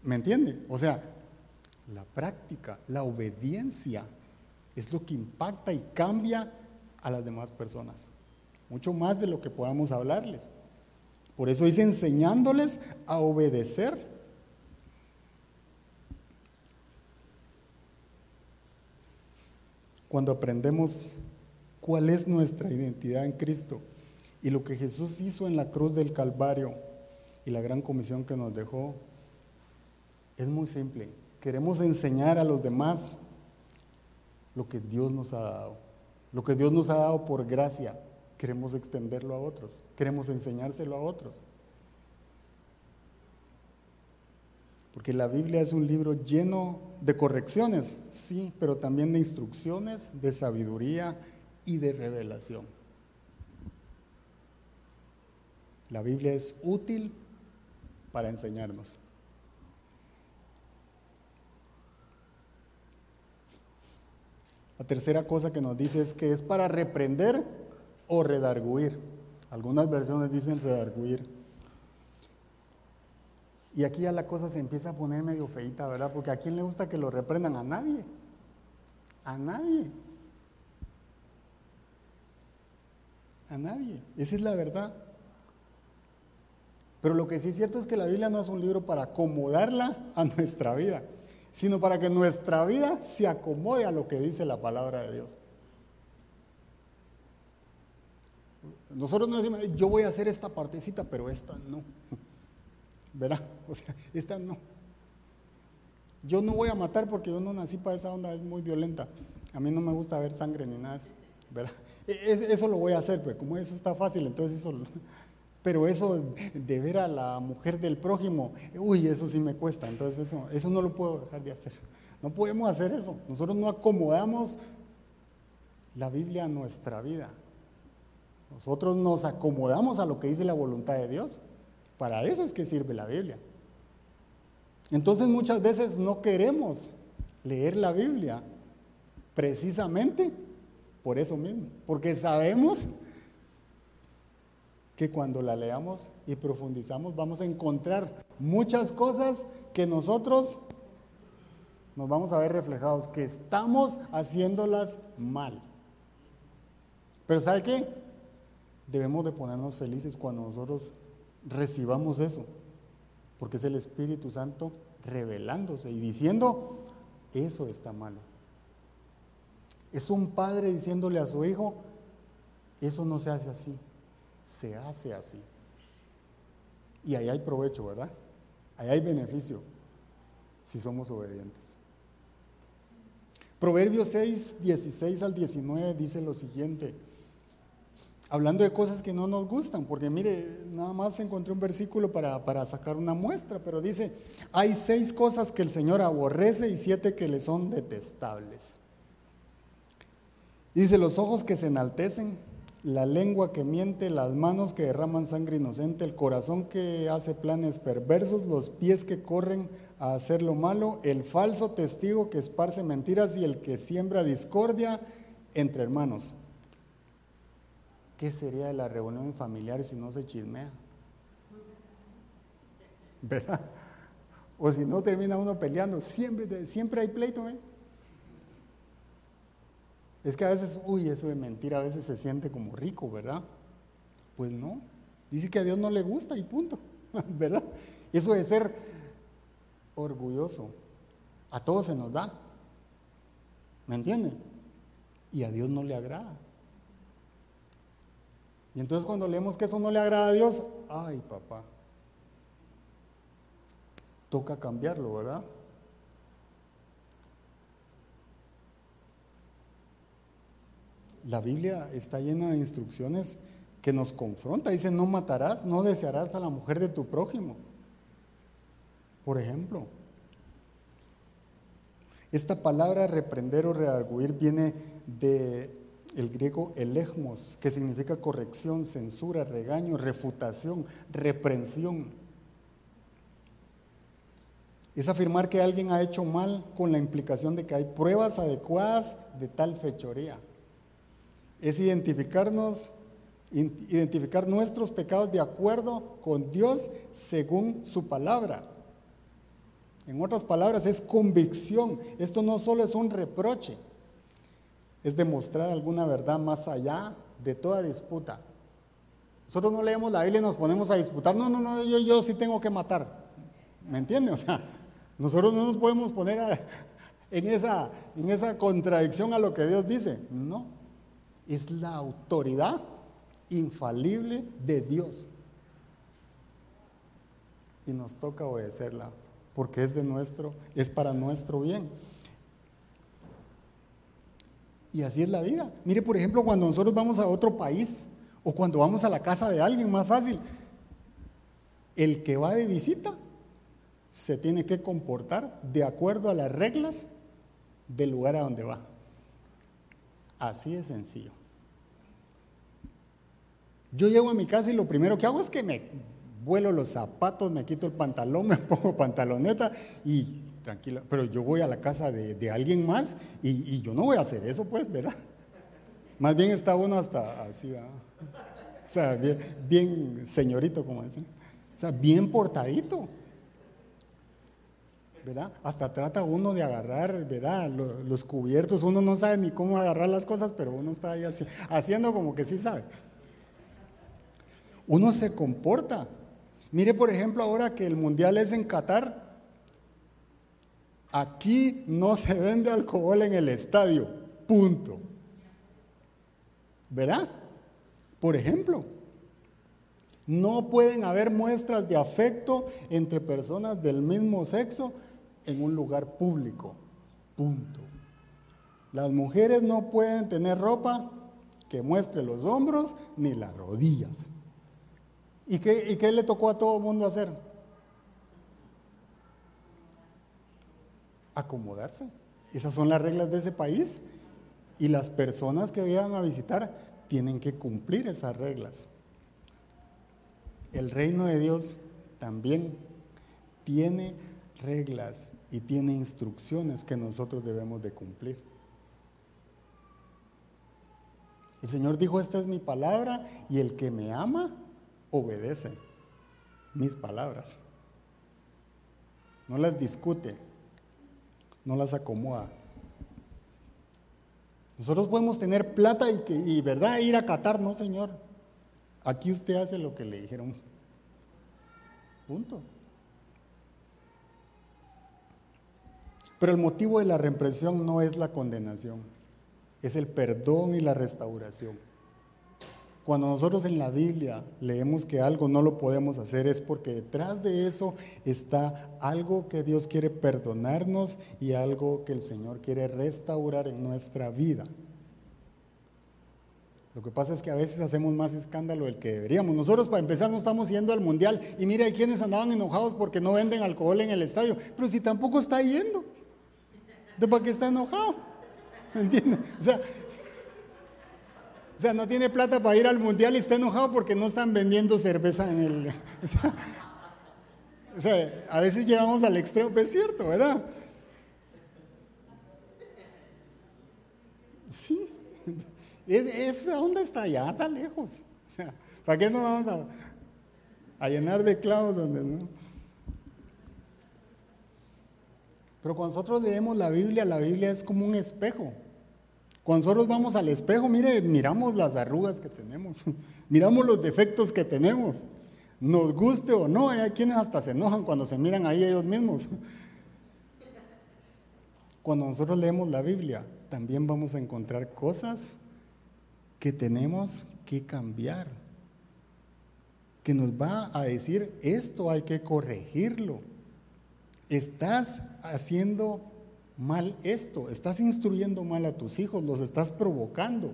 ¿me entiende? O sea, la práctica, la obediencia es lo que impacta y cambia a las demás personas. Mucho más de lo que podamos hablarles. Por eso dice enseñándoles a obedecer. Cuando aprendemos cuál es nuestra identidad en Cristo y lo que Jesús hizo en la cruz del Calvario y la gran comisión que nos dejó es muy simple. Queremos enseñar a los demás lo que Dios nos ha dado. Lo que Dios nos ha dado por gracia, queremos extenderlo a otros. Queremos enseñárselo a otros. Porque la Biblia es un libro lleno de correcciones, sí, pero también de instrucciones, de sabiduría y de revelación. La Biblia es útil para enseñarnos. La tercera cosa que nos dice es que es para reprender o redarguir. Algunas versiones dicen redarguir. Y aquí ya la cosa se empieza a poner medio feita, ¿verdad? Porque a quién le gusta que lo reprendan? A nadie. A nadie. A nadie. Esa es la verdad. Pero lo que sí es cierto es que la Biblia no es un libro para acomodarla a nuestra vida, sino para que nuestra vida se acomode a lo que dice la palabra de Dios. Nosotros no decimos, yo voy a hacer esta partecita, pero esta no. ¿Verdad? O sea, esta no. Yo no voy a matar porque yo no nací para esa onda, es muy violenta. A mí no me gusta ver sangre ni nada. ¿verdad? E, e, eso lo voy a hacer, pues como eso está fácil, entonces eso pero eso de ver a la mujer del prójimo, uy, eso sí me cuesta. Entonces eso, eso no lo puedo dejar de hacer. No podemos hacer eso. Nosotros no acomodamos la Biblia a nuestra vida. Nosotros nos acomodamos a lo que dice la voluntad de Dios. Para eso es que sirve la Biblia. Entonces muchas veces no queremos leer la Biblia precisamente por eso mismo, porque sabemos que cuando la leamos y profundizamos vamos a encontrar muchas cosas que nosotros nos vamos a ver reflejados, que estamos haciéndolas mal. Pero ¿sabe qué? Debemos de ponernos felices cuando nosotros recibamos eso, porque es el Espíritu Santo revelándose y diciendo, eso está malo. Es un padre diciéndole a su hijo, eso no se hace así se hace así. Y ahí hay provecho, ¿verdad? Ahí hay beneficio si somos obedientes. Proverbios 6, 16 al 19 dice lo siguiente, hablando de cosas que no nos gustan, porque mire, nada más encontré un versículo para, para sacar una muestra, pero dice, hay seis cosas que el Señor aborrece y siete que le son detestables. Dice, los ojos que se enaltecen, la lengua que miente, las manos que derraman sangre inocente, el corazón que hace planes perversos, los pies que corren a hacer lo malo, el falso testigo que esparce mentiras y el que siembra discordia entre hermanos. ¿Qué sería de la reunión familiar si no se chismea? ¿Verdad? O si no termina uno peleando, siempre, siempre hay pleito. ¿eh? Es que a veces, uy, eso de mentira a veces se siente como rico, ¿verdad? Pues no. Dice que a Dios no le gusta y punto, ¿verdad? Eso de ser orgulloso, a todos se nos da. ¿Me entienden? Y a Dios no le agrada. Y entonces cuando leemos que eso no le agrada a Dios, ay papá, toca cambiarlo, ¿verdad? La Biblia está llena de instrucciones que nos confronta. Dice, no matarás, no desearás a la mujer de tu prójimo. Por ejemplo, esta palabra reprender o redarguir viene de el griego elegmos, que significa corrección, censura, regaño, refutación, reprensión. Es afirmar que alguien ha hecho mal con la implicación de que hay pruebas adecuadas de tal fechoría es identificarnos, identificar nuestros pecados de acuerdo con Dios según su palabra. En otras palabras, es convicción. Esto no solo es un reproche, es demostrar alguna verdad más allá de toda disputa. Nosotros no leemos la Biblia y nos ponemos a disputar. No, no, no, yo, yo sí tengo que matar. ¿Me entiende? O sea, nosotros no nos podemos poner en, esa, en esa contradicción a lo que Dios dice. No es la autoridad infalible de Dios. y nos toca obedecerla, porque es de nuestro, es para nuestro bien. Y así es la vida. Mire, por ejemplo, cuando nosotros vamos a otro país o cuando vamos a la casa de alguien, más fácil, el que va de visita se tiene que comportar de acuerdo a las reglas del lugar a donde va. Así de sencillo. Yo llego a mi casa y lo primero que hago es que me vuelo los zapatos, me quito el pantalón, me pongo pantaloneta y tranquilo. Pero yo voy a la casa de, alguien más y, yo no voy a hacer eso, pues, ¿verdad? Más bien está uno hasta así, ¿verdad? O sea, bien, bien señorito, como dicen. O sea, bien portadito. ¿Verdad? Hasta trata uno de agarrar, ¿verdad? Los, cubiertos, uno no sabe ni cómo agarrar las cosas, pero uno está ahí haciendo como que sí sabe. Uno se comporta. Mire, por ejemplo, ahora que el mundial es en Qatar, aquí no se vende alcohol en el estadio, punto. ¿Verdad? Por ejemplo, no pueden haber muestras de afecto entre personas del mismo sexo en un lugar público. Punto. Las mujeres no pueden tener ropa que muestre los hombros ni las rodillas. ¿Y qué, qué le tocó a todo el mundo hacer? Acomodarse. Esas son las reglas de ese país. Y las personas que vayan a visitar tienen que cumplir esas reglas. El reino de Dios también tiene reglas y tiene instrucciones que nosotros debemos de cumplir. El Señor dijo, esta es mi palabra y el que me ama obedece mis palabras. No las discute, no las acomoda. Nosotros podemos tener plata y, y verdad ir a Qatar, no Señor. Aquí usted hace lo que le dijeron. Punto. Pero el motivo de la represión no es la condenación, es el perdón y la restauración. Cuando nosotros en la Biblia leemos que algo no lo podemos hacer es porque detrás de eso está algo que Dios quiere perdonarnos y algo que el Señor quiere restaurar en nuestra vida. Lo que pasa es que a veces hacemos más escándalo del que deberíamos. Nosotros para empezar no estamos yendo al mundial y mira, hay quienes andaban enojados porque no venden alcohol en el estadio, pero si tampoco está yendo. ¿De para qué está enojado? ¿Me entiendes? O sea, o sea, no tiene plata para ir al mundial y está enojado porque no están vendiendo cerveza en el. O sea, a veces llegamos al extremo, es cierto, ¿verdad? Sí. esa onda está allá, está lejos. O sea, ¿para qué no vamos a, a llenar de clavos donde no? Pero cuando nosotros leemos la Biblia, la Biblia es como un espejo. Cuando nosotros vamos al espejo, mire, miramos las arrugas que tenemos, miramos los defectos que tenemos. Nos guste o no, hay quienes hasta se enojan cuando se miran ahí ellos mismos. Cuando nosotros leemos la Biblia, también vamos a encontrar cosas que tenemos que cambiar, que nos va a decir, esto hay que corregirlo estás haciendo mal esto, estás instruyendo mal a tus hijos, los estás provocando.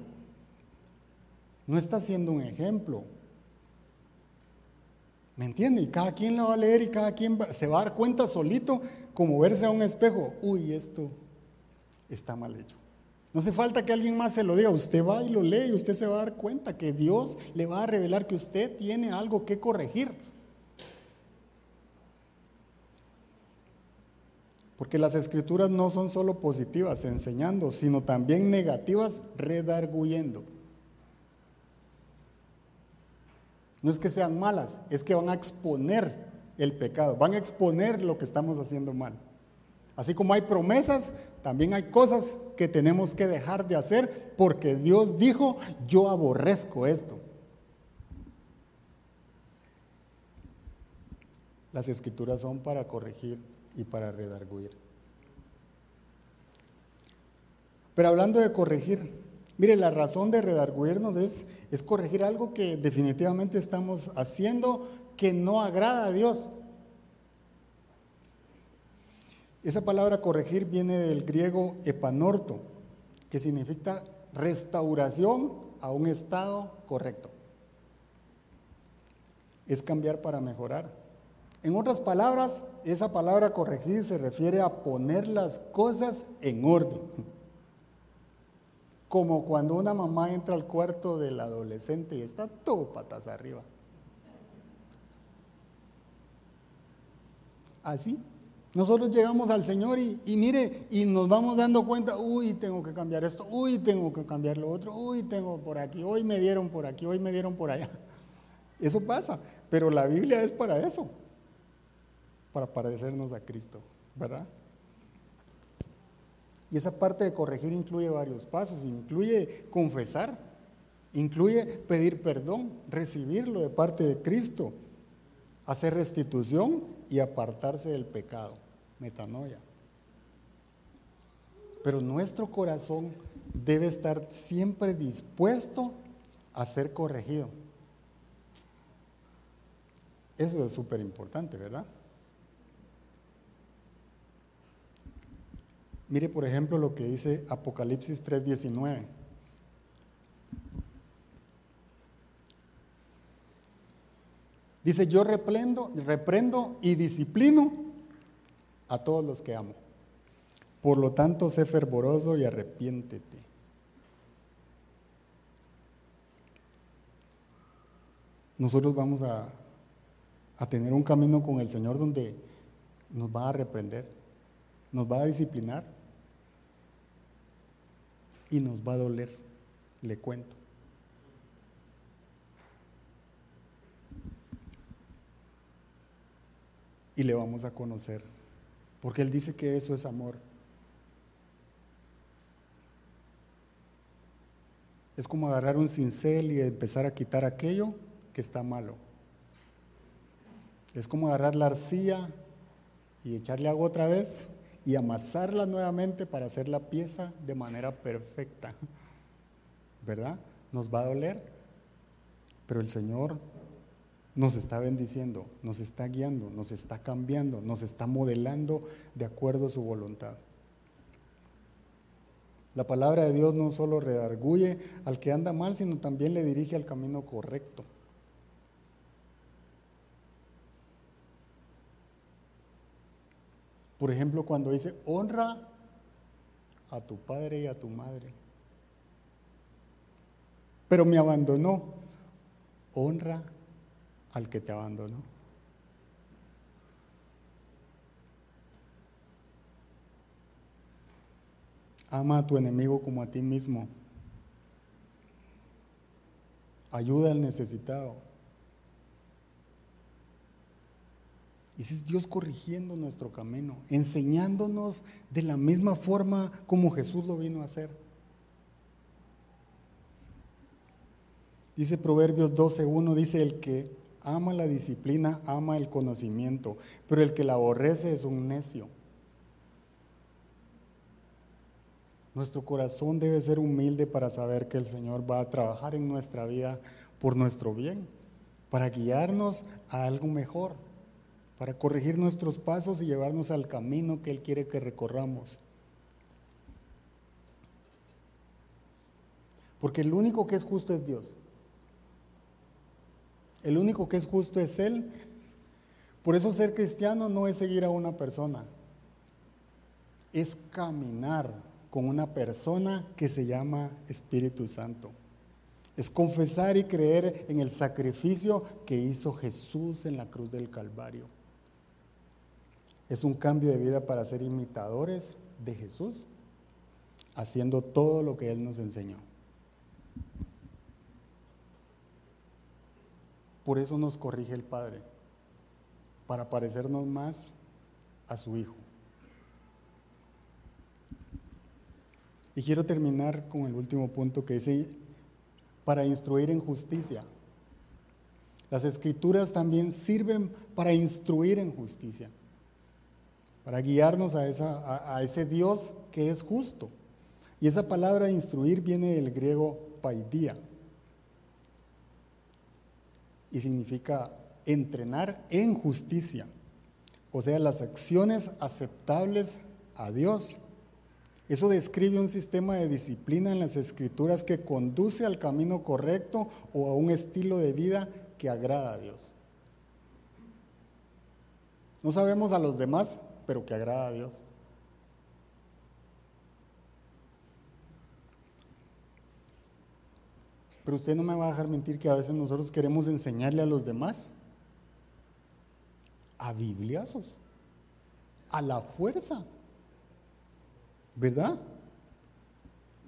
No estás siendo un ejemplo. ¿Me entiende? Y cada quien la va a leer y cada quien se va a dar cuenta solito, como verse a un espejo. Uy, esto está mal hecho. No hace falta que alguien más se lo diga. Usted va y lo lee y usted se va a dar cuenta que Dios le va a revelar que usted tiene algo que corregir. Porque las escrituras no son solo positivas, enseñando, sino también negativas, redarguyendo. No es que sean malas, es que van a exponer el pecado, van a exponer lo que estamos haciendo mal. Así como hay promesas, también hay cosas que tenemos que dejar de hacer porque Dios dijo, yo aborrezco esto. Las escrituras son para corregir y para redarguir. Pero hablando de corregir, mire, la razón de redarguirnos es, es corregir algo que definitivamente estamos haciendo que no agrada a Dios. Esa palabra corregir viene del griego epanorto, que significa restauración a un estado correcto. Es cambiar para mejorar. En otras palabras, esa palabra corregir se refiere a poner las cosas en orden. Como cuando una mamá entra al cuarto del adolescente y está todo patas arriba. Así. Nosotros llegamos al Señor y, mire, y nos vamos dando cuenta, uy, tengo que cambiar esto, uy, tengo que cambiar lo otro, uy, tengo por aquí, hoy me dieron por aquí, hoy me dieron por allá. Eso pasa, pero la Biblia es para eso, para parecernos a Cristo, ¿verdad? Y esa parte de corregir incluye varios pasos, incluye confesar, incluye pedir perdón, recibirlo de parte de Cristo, hacer restitución y apartarse del pecado, metanoia. Pero nuestro corazón debe estar siempre dispuesto a ser corregido. Eso es súper importante, ¿verdad? Mire, por ejemplo, lo que dice Apocalipsis 3:19. Dice, yo reprendo, reprendo y disciplino a todos los que amo. Por lo tanto, sé fervoroso y arrepiéntete. Nosotros vamos a, a tener un camino con el Señor donde nos va a reprender, nos va a disciplinar y nos va a doler, le cuento. y le vamos a conocer. Porque Él dice que eso es amor. Es como agarrar un cincel y empezar a quitar aquello que está malo. Es como agarrar la arcilla y echarle agua otra vez y amasarla nuevamente para hacer la pieza de manera perfecta. ¿Verdad? Nos va a doler, pero el Señor nos está bendiciendo, nos está guiando, nos está cambiando, nos está modelando de acuerdo a su voluntad. La palabra de Dios no solo redarguye al que anda mal, sino también le dirige al camino correcto. Por ejemplo, cuando dice, honra a tu padre y a tu madre. Pero me abandonó. Honra al que te abandonó. Ama a tu enemigo como a ti mismo. Ayuda al necesitado. Y es Dios corrigiendo nuestro camino, enseñándonos de la misma forma como Jesús lo vino a hacer. Dice Proverbios 12.1, dice el que ama la disciplina, ama el conocimiento, pero el que la aborrece es un necio. Nuestro corazón debe ser humilde para saber que el Señor va a trabajar en nuestra vida por nuestro bien, para guiarnos a algo mejor, para corregir nuestros pasos y llevarnos al camino que Él quiere que recorramos. Porque el único que es justo es Dios. El único que es justo es Él. Por eso ser cristiano no es seguir a una persona, es caminar con una persona que se llama Espíritu Santo. Es confesar y creer en el sacrificio que hizo Jesús en la cruz del Calvario. Es un cambio de vida para ser imitadores de Jesús, haciendo todo lo que Él nos enseñó. Por eso nos corrige el Padre, para parecernos más a su Hijo. Y quiero terminar con el último punto que dice, para instruir en justicia. Las escrituras también sirven para instruir en justicia, para guiarnos a, ese Dios que es justo. Y esa palabra instruir viene del griego paidía y significa entrenar en justicia o sea, las acciones aceptables a Dios. Eso describe un sistema de disciplina en las escrituras que conduce al camino correcto o a un estilo de vida que agrada a Dios. No sabemos a los demás, pero que agrada a Dios. Pero usted no me va a dejar mentir que a veces nosotros queremos enseñarle a los demás a bibliazos, a la fuerza, ¿verdad?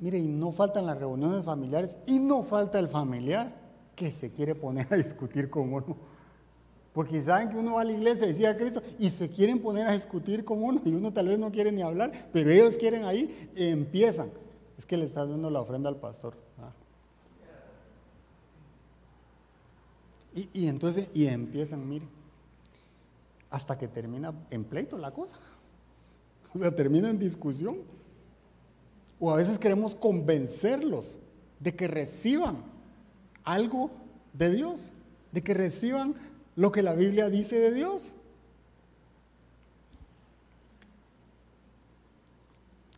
Mire, y no faltan las reuniones familiares y no falta el familiar que se quiere poner a discutir con uno. Porque saben que uno va a la iglesia y decía Cristo y se quieren poner a discutir con uno y uno tal vez no quiere ni hablar, pero ellos quieren ahí, empiezan. Es que le está dando la ofrenda al pastor. Ah. Y, entonces, y empiezan, mire, hasta que termina en pleito la cosa. O sea, termina en discusión. O a veces queremos convencerlos de que reciban algo de Dios, de que reciban lo que la Biblia dice de Dios.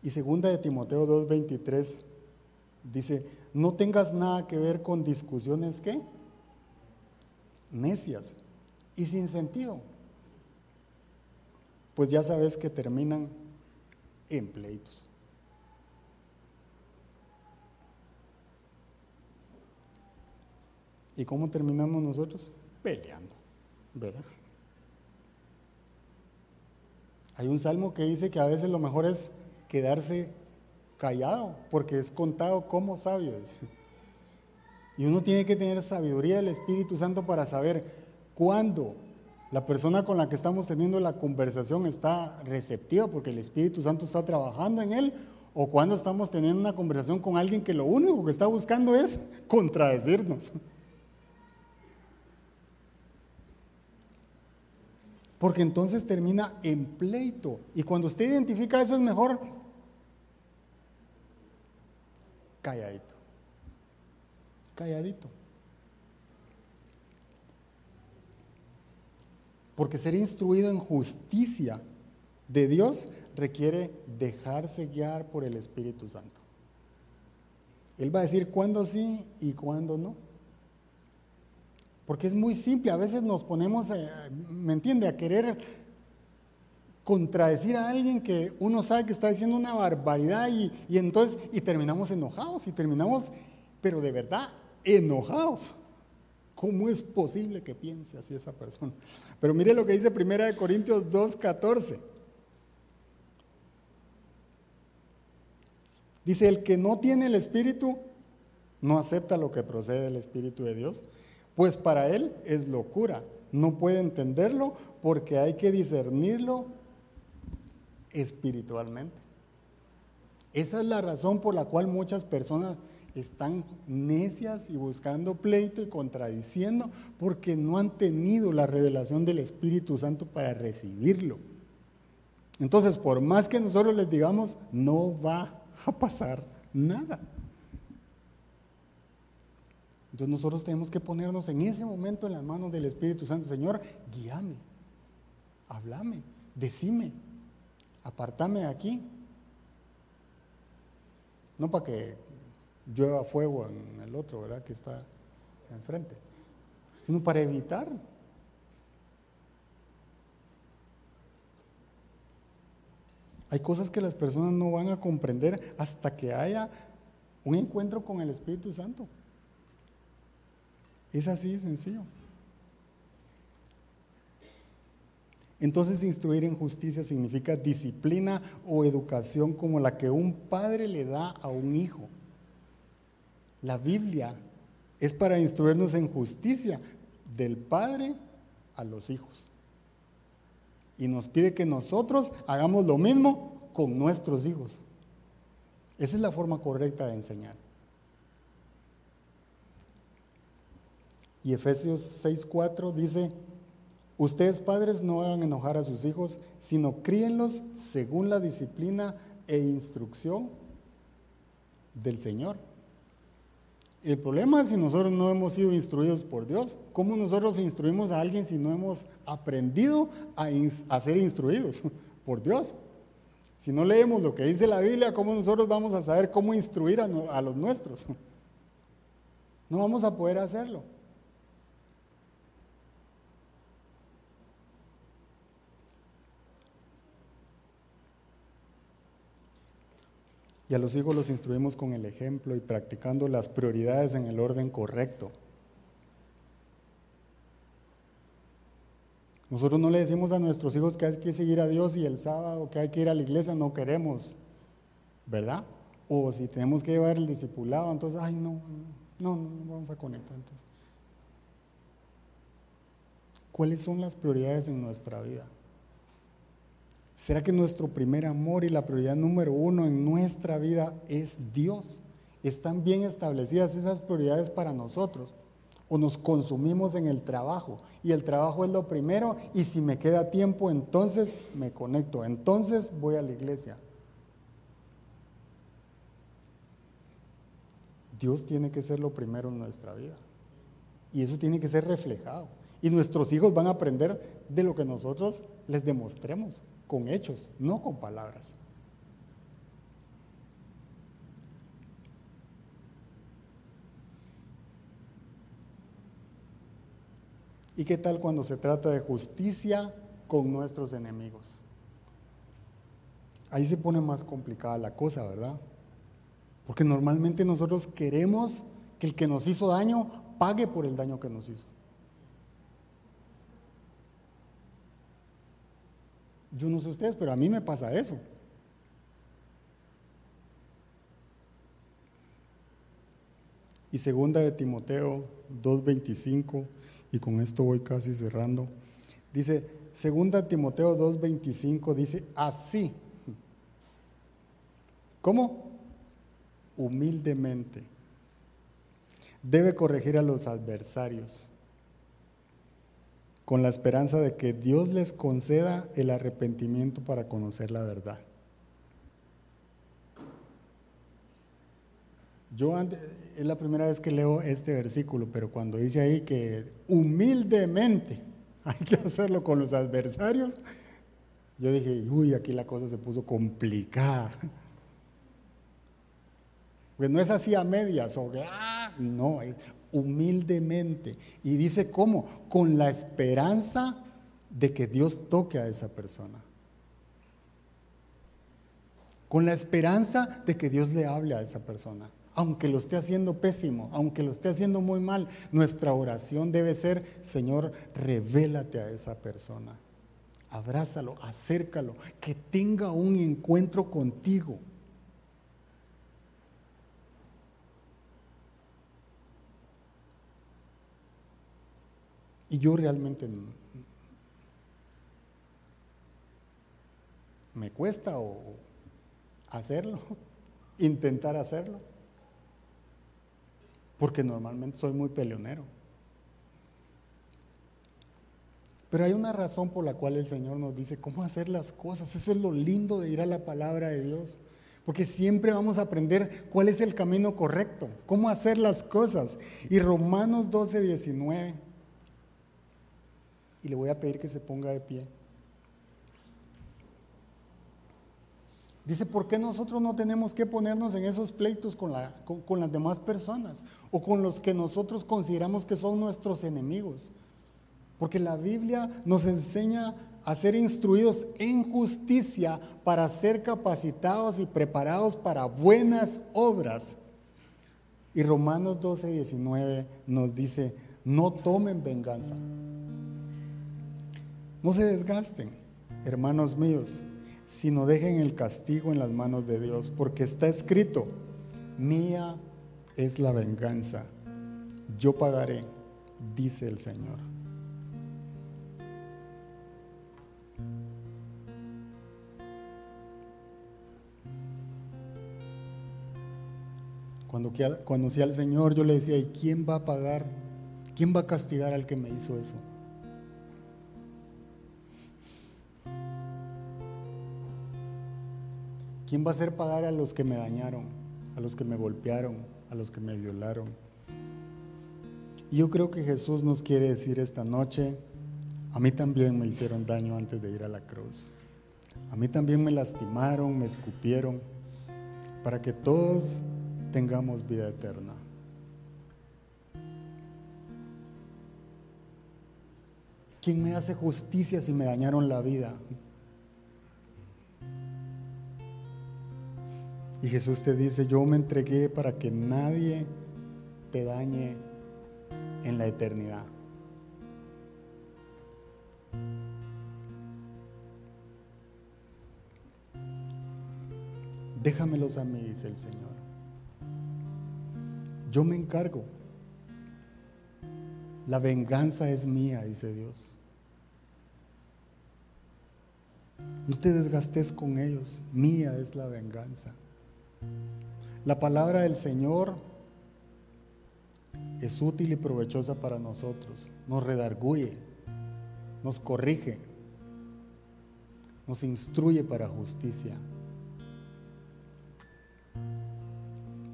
Y segunda de Timoteo 2:23 dice, no tengas nada que ver con discusiones que necias y sin sentido, pues ya sabes que terminan en pleitos. ¿Y cómo terminamos nosotros? Peleando, Hay un salmo que dice que a veces lo mejor es quedarse callado, porque es contado como sabio. Y uno tiene que tener sabiduría del Espíritu Santo para saber cuándo la persona con la que estamos teniendo la conversación está receptiva porque el Espíritu Santo está trabajando en él o cuando estamos teniendo una conversación con alguien que lo único que está buscando es contradecirnos. Porque entonces termina en pleito. Y cuando usted identifica eso es mejor calladito calladito. Porque ser instruido en justicia de Dios requiere dejarse guiar por el Espíritu Santo. Él va a decir cuándo sí y cuándo no. Porque es muy simple, a veces nos ponemos, ¿me entiende?, a querer contradecir a alguien que uno sabe que está diciendo una barbaridad y, y entonces, y terminamos enojados y terminamos, pero de verdad, enojados. ¿Cómo es posible que piense así esa persona? Pero mire lo que dice 1 Corintios 2.14. Dice, el que no tiene el Espíritu no acepta lo que procede del Espíritu de Dios, pues para él es locura. No puede entenderlo porque hay que discernirlo espiritualmente. Esa es la razón por la cual muchas personas están necias y buscando pleito y contradiciendo porque no han tenido la revelación del Espíritu Santo para recibirlo. Entonces, por más que nosotros les digamos, no va a pasar nada. Entonces nosotros tenemos que ponernos en ese momento en las manos del Espíritu Santo. Señor, guíame, háblame, decime, apartame de aquí. No para que llueva fuego en el otro, ¿verdad? Que está enfrente. Sino para evitar. Hay cosas que las personas no van a comprender hasta que haya un encuentro con el Espíritu Santo. Es así de sencillo. Entonces instruir en justicia significa disciplina o educación como la que un padre le da a un hijo. La Biblia es para instruirnos en justicia del Padre a los hijos. Y nos pide que nosotros hagamos lo mismo con nuestros hijos. Esa es la forma correcta de enseñar. Y Efesios 6:4 dice, ustedes padres no hagan enojar a sus hijos, sino críenlos según la disciplina e instrucción del Señor. El problema es si nosotros no hemos sido instruidos por Dios. ¿Cómo nosotros instruimos a alguien si no hemos aprendido a, ser instruidos por Dios? Si no leemos lo que dice la Biblia, ¿cómo nosotros vamos a saber cómo instruir a los nuestros? No vamos a poder hacerlo. Y a los hijos los instruimos con el ejemplo y practicando las prioridades en el orden correcto. Nosotros no le decimos a nuestros hijos que hay que seguir a Dios y el sábado que hay que ir a la iglesia, no queremos, ¿verdad? O si tenemos que llevar el discipulado, entonces, ay, no, no, no, no vamos a conectar. Entonces. ¿Cuáles son las prioridades en nuestra vida? ¿Será que nuestro primer amor y la prioridad número uno en nuestra vida es Dios? ¿Están bien establecidas esas prioridades para nosotros? ¿O nos consumimos en el trabajo? Y el trabajo es lo primero y si me queda tiempo, entonces me conecto, entonces voy a la iglesia. Dios tiene que ser lo primero en nuestra vida. Y eso tiene que ser reflejado. Y nuestros hijos van a aprender de lo que nosotros les demostremos con hechos, no con palabras. ¿Y qué tal cuando se trata de justicia con nuestros enemigos? Ahí se pone más complicada la cosa, ¿verdad? Porque normalmente nosotros queremos que el que nos hizo daño pague por el daño que nos hizo. Yo no sé ustedes, pero a mí me pasa eso. Y segunda de Timoteo 2.25, y con esto voy casi cerrando, dice, segunda de Timoteo 2.25 dice, así. ¿Cómo? Humildemente. Debe corregir a los adversarios con la esperanza de que Dios les conceda el arrepentimiento para conocer la verdad. Yo es la primera vez que leo este versículo, pero cuando dice ahí que humildemente hay que hacerlo con los adversarios, yo dije, uy, aquí la cosa se puso complicada. Pues no es así a medias, o ah, no, humildemente. Y dice cómo, con la esperanza de que Dios toque a esa persona. Con la esperanza de que Dios le hable a esa persona. Aunque lo esté haciendo pésimo, aunque lo esté haciendo muy mal, nuestra oración debe ser, Señor, revélate a esa persona. Abrázalo, acércalo, que tenga un encuentro contigo. Y yo realmente me cuesta hacerlo, intentar hacerlo, porque normalmente soy muy peleonero. Pero hay una razón por la cual el Señor nos dice cómo hacer las cosas. Eso es lo lindo de ir a la palabra de Dios. Porque siempre vamos a aprender cuál es el camino correcto, cómo hacer las cosas. Y Romanos 12, 19 y le voy a pedir que se ponga de pie. Dice, ¿por qué nosotros no tenemos que ponernos en esos pleitos con, con, las demás personas o con los que nosotros consideramos que son nuestros enemigos? Porque la Biblia nos enseña a ser instruidos en justicia para ser capacitados y preparados para buenas obras. Y Romanos 12, 19 nos dice, no tomen venganza. No se desgasten, hermanos míos, sino dejen el castigo en las manos de Dios, porque está escrito, mía es la venganza, yo pagaré, dice el Señor. Cuando conocí al Señor, yo le decía, ¿y quién va a pagar? ¿Quién va a castigar al que me hizo eso? ¿Quién va a hacer pagar a los que me dañaron, a los que me golpearon, a los que me violaron, Y yo creo que Jesús nos quiere decir esta noche, a mí también me hicieron daño antes de ir a la cruz. A mí también me lastimaron, me escupieron, para que todos tengamos vida eterna. ¿Quién me hace justicia si me dañaron la vida? Y Jesús te dice, yo me entregué para que nadie te dañe en la eternidad. Déjamelos a mí, dice el Señor. Yo me encargo. La venganza es mía, dice Dios. No te desgastes con ellos, mía es la venganza. La palabra del Señor es útil y provechosa para nosotros. Nos redarguye, nos corrige, nos instruye para justicia.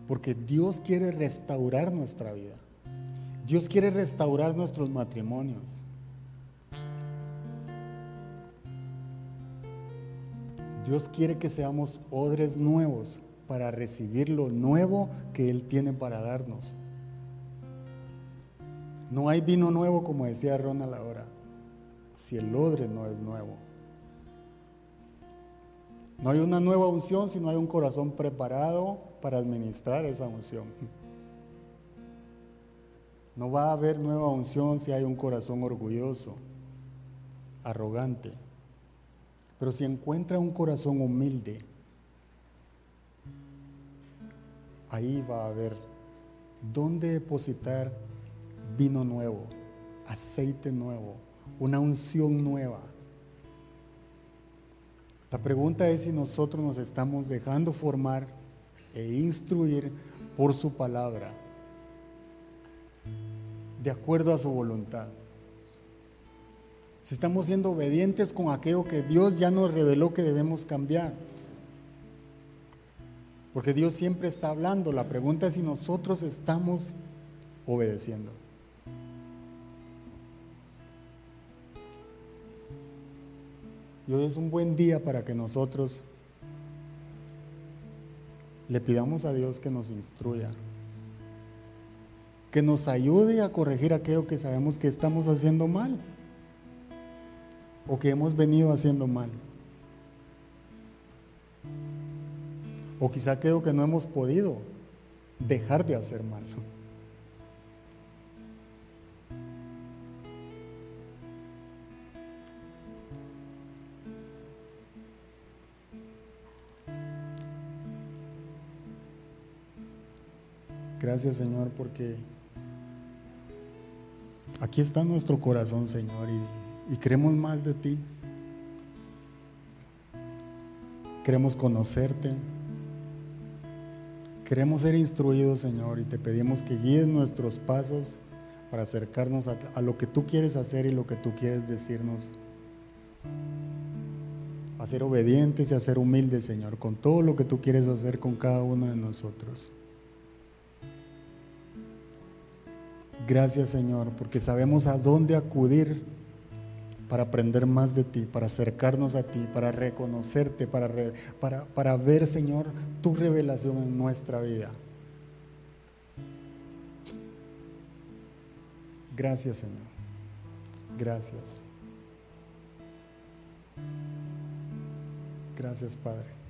Porque Dios quiere restaurar nuestra vida. Dios quiere restaurar nuestros matrimonios. Dios quiere que seamos odres nuevos para recibir lo nuevo que Él tiene para darnos. No hay vino nuevo, como decía Ronald ahora, si el odre no es nuevo. No hay una nueva unción si no hay un corazón preparado para administrar esa unción. No va a haber nueva unción si hay un corazón orgulloso, arrogante. Pero si encuentra un corazón humilde, ahí va a haber dónde depositar vino nuevo, aceite nuevo, una unción nueva. La pregunta es si nosotros nos estamos dejando formar e instruir por su palabra, de acuerdo a su voluntad. Si estamos siendo obedientes con aquello que Dios ya nos reveló que debemos cambiar. Porque Dios siempre está hablando. La pregunta es si nosotros estamos obedeciendo. Y hoy es un buen día para que nosotros le pidamos a Dios que nos instruya, que nos ayude a corregir aquello que sabemos que estamos haciendo mal o que hemos venido haciendo mal. O quizá creo que no hemos podido dejar de hacer mal. Gracias Señor porque aquí está nuestro corazón Señor y, y queremos más de ti. Queremos conocerte. Queremos ser instruidos, Señor, y te pedimos que guíes nuestros pasos para acercarnos a, lo que tú quieres hacer y lo que tú quieres decirnos. A ser obedientes y a ser humildes, Señor, con todo lo que tú quieres hacer con cada uno de nosotros. Gracias, Señor, porque sabemos a dónde acudir para aprender más de ti, para acercarnos a ti, para reconocerte, para, para, para ver, Señor, tu revelación en nuestra vida. Gracias, Señor. Gracias. Gracias, Padre.